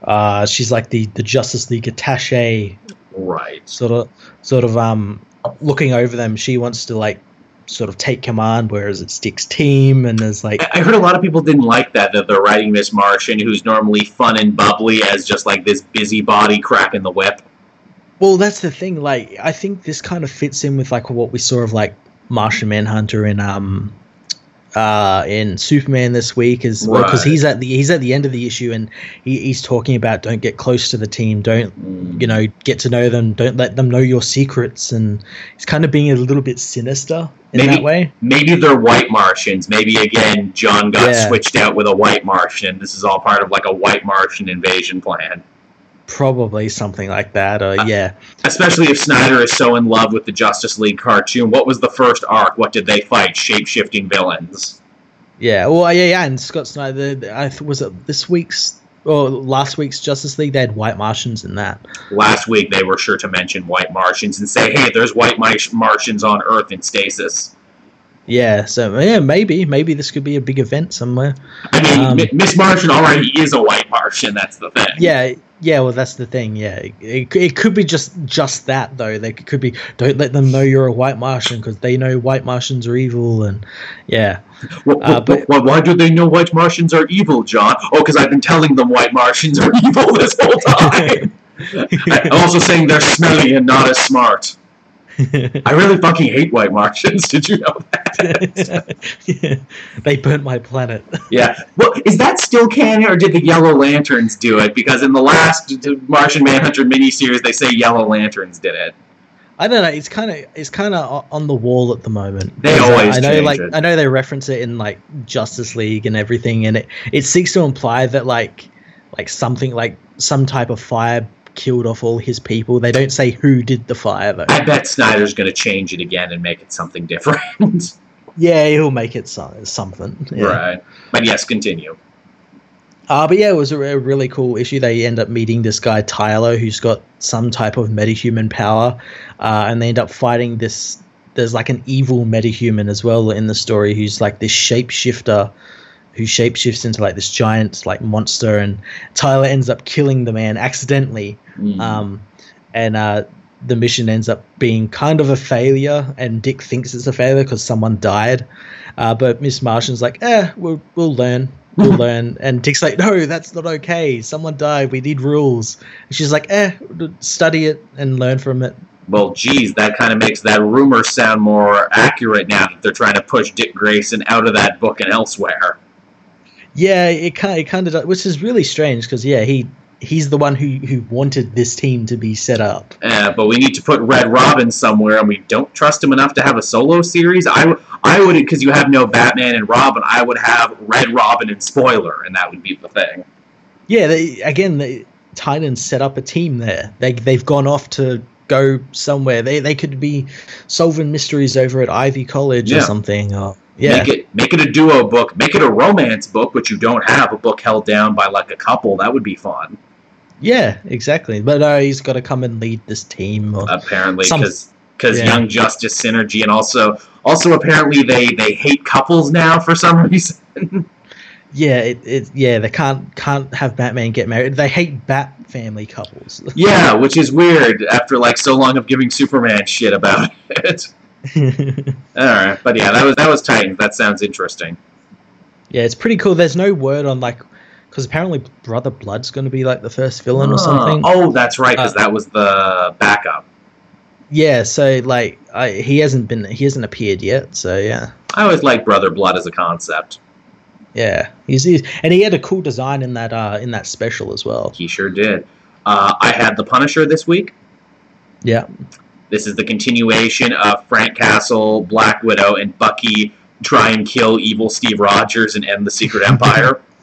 uh, she's like the the Justice League attaché, right. sort of sort of um, looking over them. She wants to like sort of take command, whereas it's Dick's team, and there's like I heard a lot of people didn't like that that they're writing Miss Martian, who's normally fun and bubbly, as just like this busybody cracking the whip. Well, that's the thing. Like, I think this kind of fits in with like what we saw of like Martian Manhunter in um uh in Superman this week is because Right. he's at the he's at the end of the issue and he, he's talking about don't get close to the team, don't you know get to know them, don't let them know your secrets, and he's kind of being a little bit sinister in Maybe- that way. Maybe they're white Martians. Maybe again, John got Yeah. switched out with a white Martian. This is all part of like a white Martian invasion plan. Probably something like that. Or Uh, yeah, Especially if Snyder is so in love with the Justice League cartoon. What was the first arc? What did they fight? Shape shifting villains. yeah. Well, yeah, yeah. And Scott Snyder, I th- was it this week's or last week's Justice League? They had White Martians in that. Last week they were sure to mention white Martians and say, "Hey, there's white Martians on Earth in stasis." Yeah, so yeah, maybe maybe this could be a big event somewhere. I mean, Um, Miss Martian already is a white Martian. That's the thing. Yeah, yeah. Well, that's the thing. Yeah, it, it, it could be just just that though. They could be don't let them know you're a white Martian because they know white Martians are evil and yeah. Wh- Uh, but- wh- why do they know white Martians are evil, John? Oh, because I've been telling them white Martians are [laughs] evil this whole time. [laughs] I'm also saying they're smelly and not as smart. I really fucking hate white Martians. [laughs] Did you know that? yeah. [laughs] they burnt my planet. yeah. Well, is that still canon, or did the Yellow Lanterns do it? Because in the last Martian Manhunter miniseries, they say Yellow Lanterns did it. I don't know. It's kind of it's kind of on the wall at the moment. They always I know, like it. I know they reference it in like Justice League and everything, and it it seeks to imply that like like something like some type of fire killed off all his people. They don't say who did the fire though. I bet Snyder's going to change it again and make it something different. [laughs] yeah, he'll make it so, something. Yeah. Right. But yes, continue. Uh, but yeah, it was a, a really cool issue. They end up meeting this guy Tyler, who's got some type of metahuman power, uh, and they end up fighting this. There's like an evil metahuman as well in the story, who's like this shapeshifter, who shapeshifts into like this giant like monster, and Tyler ends up killing the man accidentally. Mm. Um, and uh, the mission ends up being kind of a failure, and Dick thinks it's a failure because someone died. Uh, but Miss Martian's like, eh, we'll, we'll learn. We'll [laughs] learn. And Dick's like, no, that's not okay. Someone died. We need rules. And she's like, eh, study it and learn from it. well, geez, that kind of makes that rumor sound more accurate now that they're trying to push Dick Grayson out of that book and elsewhere. Yeah, it kind, it kind of, which is really strange because yeah, he he's the one who who wanted this team to be set up. Uh, but we need to put Red Robin somewhere, and we don't trust him enough to have a solo series. I I would, because you have no Batman and Robin, I would have Red Robin and Spoiler, and that would be the thing. Yeah, they, again, the Titans set up a team there. They they've gone off to go somewhere. They they could be solving mysteries over at Ivy College or something. Or yeah, Make it make it a duo book. Make it a romance book, but you don't have a book held down by like a couple. That would be fun. yeah, exactly. But uh, he's got to come and lead this team. Or, Apparently, because because yeah. Young Justice synergy, and also also apparently they they hate couples now for some [laughs] reason. yeah, it, it yeah they can't can't have Batman get married. They hate Bat family couples. [laughs] yeah, which is weird after like so long of giving Superman shit about [laughs] it. All right, but yeah, that was that was Titans. That sounds interesting. yeah, it's pretty cool. There's no word on like because apparently Brother Blood's going to be like the first villain or something. Oh, that's right, because Uh, that was the backup. Yeah, so like I, he hasn't been he hasn't appeared yet. So yeah. I always like Brother Blood as a concept. Yeah, he's, he's and he had a cool design in that uh in that special as well. He sure did. Uh, I had the Punisher this week. Yeah, This is the continuation of Frank Castle, Black Widow, and Bucky try and kill evil Steve Rogers and end the Secret Empire. [laughs]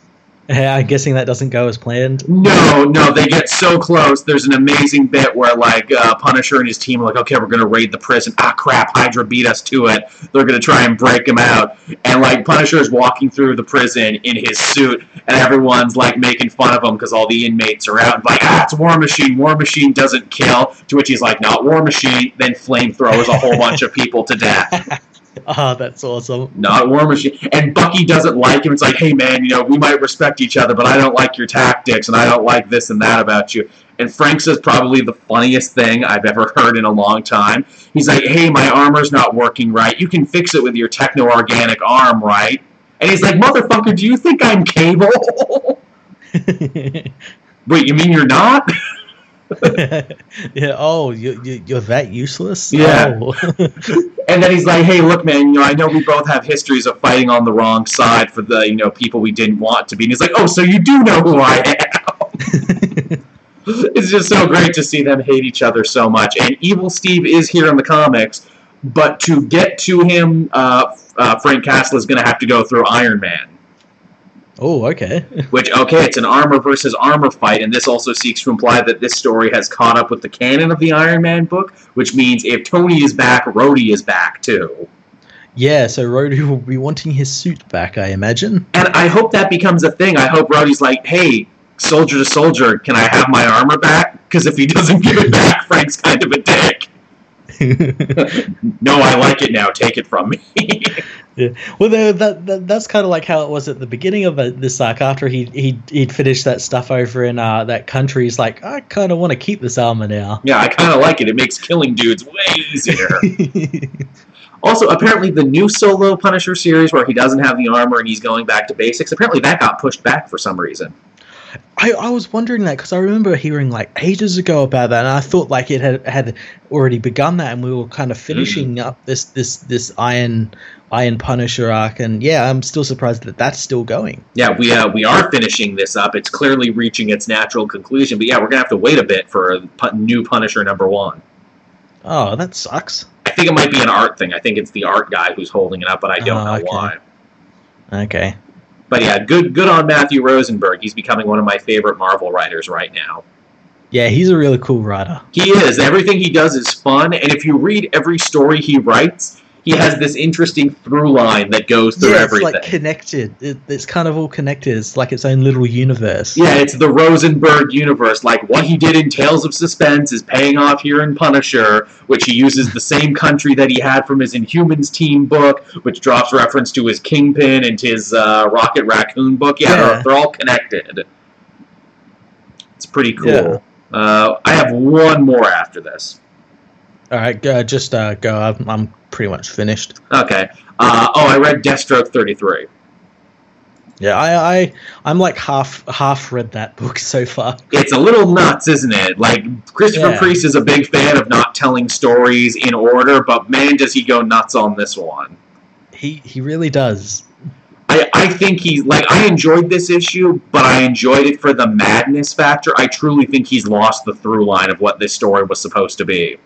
I'm guessing that doesn't go as planned. No, no, they get so close. There's an amazing bit where like uh, Punisher and his team are like, okay, we're gonna raid the prison. Ah, crap, Hydra beat us to it. They're gonna try and break him out. And like Punisher is walking through the prison in his suit, and everyone's like making fun of him because all the inmates are out. And like, ah, it's War Machine. War Machine doesn't kill. To which he's like, not War Machine. Then flamethrowers a whole bunch of people to death. [laughs] Oh, [laughs] that's awesome. not War Machine. And Bucky doesn't like him. It's like, hey man, you know, we might respect each other, but I don't like your tactics, and I don't like this and that about you. And Frank says probably the funniest thing I've ever heard in a long time. He's like, hey, my armor's not working right. You can fix it with your techno organic arm, right? And he's like, motherfucker, do you think I'm cable? [laughs] Wait, you mean you're not? [laughs] [laughs] yeah. Oh, you, you you're that useless. Yeah. Oh. [laughs] And then he's like, "Hey, look, man. You know, I know we both have histories of fighting on the wrong side for the you know people we didn't want to be." And he's like, "Oh, so you do know who I am." [laughs] it's just so great to see them hate each other so much. And Evil Steve is here in the comics, but to get to him, uh, uh, Frank Castle is going to have to go through Iron Man. Oh, okay. [laughs] Which, okay, it's an armor versus armor fight, and this also seeks to imply that this story has caught up with the canon of the Iron Man book, which means if Tony is back, Rhodey is back too. Yeah. So Rhodey will be wanting his suit back, I imagine. And I hope that becomes a thing. I hope Rhodey's like, hey, soldier to soldier, can I have my armor back? Because if he doesn't give it back, Frank's kind of a dick. [laughs] No, I like it now. Take it from me. [laughs] Well, that, that that's kind of like how it was at the beginning of this arc. After he he he'd finished that stuff over in uh, that country, he's like, I kind of want to keep this armor now. yeah, I kind of like it. It makes killing dudes way easier. [laughs] also, apparently, the new solo Punisher series where he doesn't have the armor and he's going back to basics, apparently that got pushed back for some reason. I, I was wondering that because I remember hearing like ages ago about that, and I thought like it had had already begun that, and we were kind of finishing up this this this Iron Iron Punisher arc, and yeah, I'm still surprised that that's still going. Yeah, we uh, we are finishing this up. It's clearly reaching its natural conclusion, but yeah, we're gonna have to wait a bit for pu- new Punisher number one. Oh, that sucks. I think it might be an art thing. I think it's the art guy who's holding it up, but I don't Oh, know okay. why. Okay. But yeah, good good on Matthew Rosenberg. He's becoming one of my favorite Marvel writers right now. Yeah, he's a really cool writer. He is. Everything he does is fun, and if you read every story he writes, he has [laughs] this interesting through line that goes through yeah, everything. it's like connected. It, it's kind of all connected. It's like its own little universe. yeah, it's the Rosenberg universe. Like what he did in Tales of Suspense is paying off here in Punisher, which he uses the same country that he had from his Inhumans team book, which drops reference to his Kingpin and his uh, Rocket Raccoon book. Yeah, Yeah. They're, they're all connected. It's pretty cool. Yeah. Uh, I have one more after this. All right, go, just uh, go. I'm, I'm pretty much finished. Okay. Uh, oh, I read Deathstroke 33. Yeah, I, I, I'm like half half read that book [laughs] so far. It's a little nuts, isn't it? Like, Christopher Yeah. Priest is a big fan of not telling stories in order, but man, does he go nuts on this one. He he really does. I, I think he's like I enjoyed this issue, but I enjoyed it for the madness factor. I truly think he's lost the through line of what this story was supposed to be.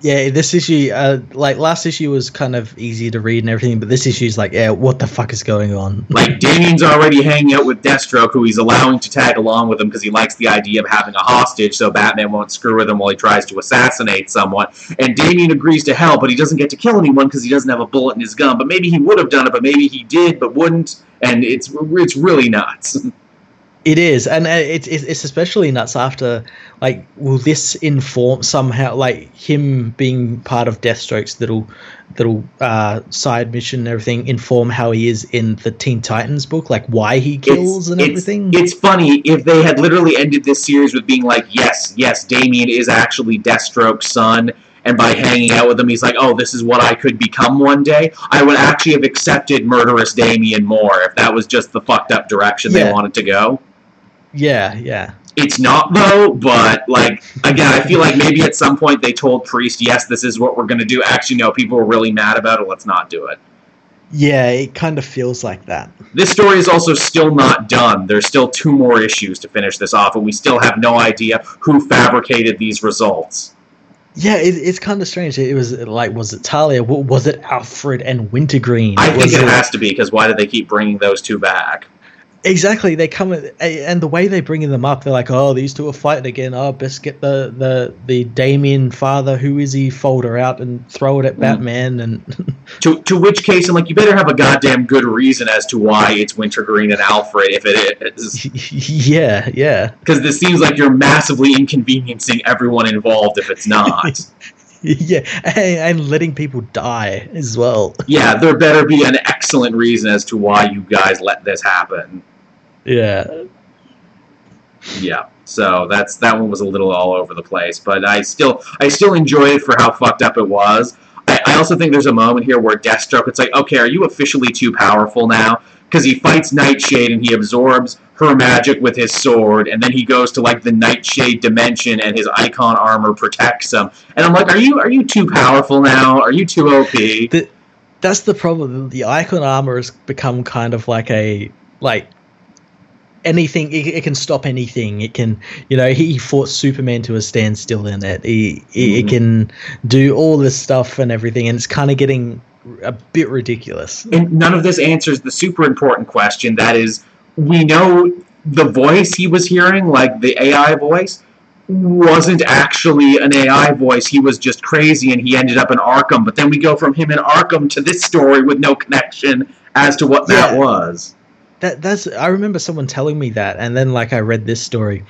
Yeah, this issue, uh, like last issue was kind of easy to read and everything, but this issue is like, yeah, what the fuck is going on? Like Damian's already hanging out with Deathstroke, who he's allowing to tag along with him because he likes the idea of having a hostage, so Batman won't screw with him while he tries to assassinate someone. And Damian agrees to help, but he doesn't get to kill anyone because he doesn't have a bullet in his gun. But maybe he would have done it, but maybe he did, but wouldn't. And it's it's really nuts. [laughs] It is, and uh, it's it's it's especially nuts after like, will this inform somehow like him being part of Deathstroke's little little uh, side mission and everything inform how he is in the Teen Titans book, like why he kills and it's, everything. It's funny if they had literally ended this series with being like, yes, yes, Damian is actually Deathstroke's son, and by hanging out with him, he's like, oh, this is what I could become one day. I would actually have accepted murderous Damian more if that was just the fucked up direction they wanted to go. Yeah, yeah. It's not though, but like again, I feel like maybe at some point they told Priest, yes, this is what we're gonna do. Actually, no, people were really mad about it. Let's not do it. Yeah, it kind of feels like that. This story is also still not done. There's still two more issues to finish this off, and we still have no idea who fabricated these results. Yeah, it, it's kind of strange. It was like, was it Talia? Was it Alfred and Wintergreen? I think Was it has to be because why did they keep bringing those two back? Exactly. They come and the way they bring them up, they're like, "Oh, these two are fighting again. Oh, best get the the the Damian father, who is he, folder out and throw it at Mm. Batman." And [laughs] To to which case, I'm like, you better have a goddamn good reason as to why it's Wintergreen and Alfred if it is, [laughs] yeah, yeah, because this seems like you're massively inconveniencing everyone involved if it's not. [laughs] yeah, and, and letting people die as well. yeah, there better be an excellent reason as to why you guys let this happen. Yeah, Yeah. So that's that one was a little all over the place, but I still I still enjoy it for how fucked up it was. I, I also think there's a moment here where Deathstroke, it's like, okay, are you officially too powerful now? Because he fights Nightshade and he absorbs her magic with his sword, and then he goes to like the Nightshade dimension, and his icon armor protects him. And I'm like, are you are you too powerful now? Are you too OP? that's the problem. The icon armor has become kind of like a like anything. It, it can stop anything. It can, you know, he fought Superman to a standstill in it. He, he it mm-hmm. can do all this stuff and everything, and it's kind of getting a bit ridiculous. And none of this answers the super important question that is, we know the voice he was hearing, like the AI voice, wasn't actually an AI voice. He was just crazy and he ended up in Arkham. But then we go from him in Arkham to this story with no connection as to what that was. That that's. I remember someone telling me that, and then like I read this story,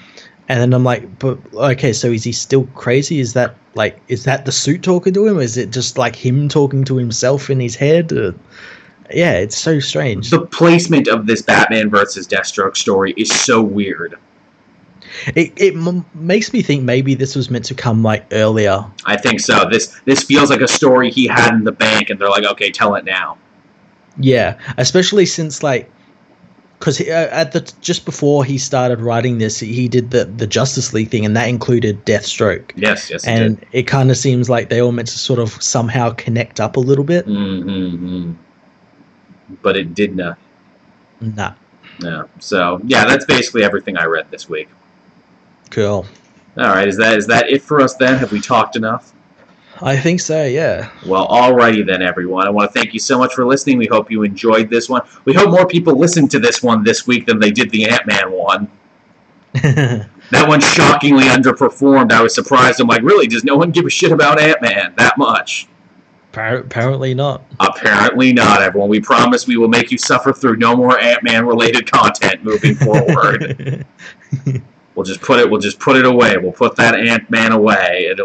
and then I'm like, but okay, so is he still crazy? Is that like is that the suit talking to him? Is it just like him talking to himself in his head? Uh, yeah, it's so strange. The placement of this Batman versus Deathstroke story is so weird. It it m- makes me think maybe this was meant to come like earlier. I think so. This this feels like a story he had in the bank, and they're like, okay, tell it now. Yeah, especially since like because uh, at the just before he started writing this, he did the the Justice League thing, and that included Deathstroke. Yes, yes, it and it kind of seems like they all meant to sort of somehow connect up a little bit. Mm-hmm. But it did not. Nah, No. So yeah, that's basically everything I read this week. cool. All right, is that is that it for us then? Have we talked enough? I think so. Yeah. Well, alrighty then, everyone. I want to thank you so much for listening. We hope you enjoyed this one. We hope more people listened to this one this week than they did the Ant Man one. [laughs] That one shockingly underperformed. I was surprised. I'm like, really? Does no one give a shit about Ant Man that much? Apparently not. Apparently not, everyone. We promise we will make you suffer through no more Ant Man related content moving forward. [laughs] we'll just put it. We'll just put it away. We'll put that Ant Man away. It'll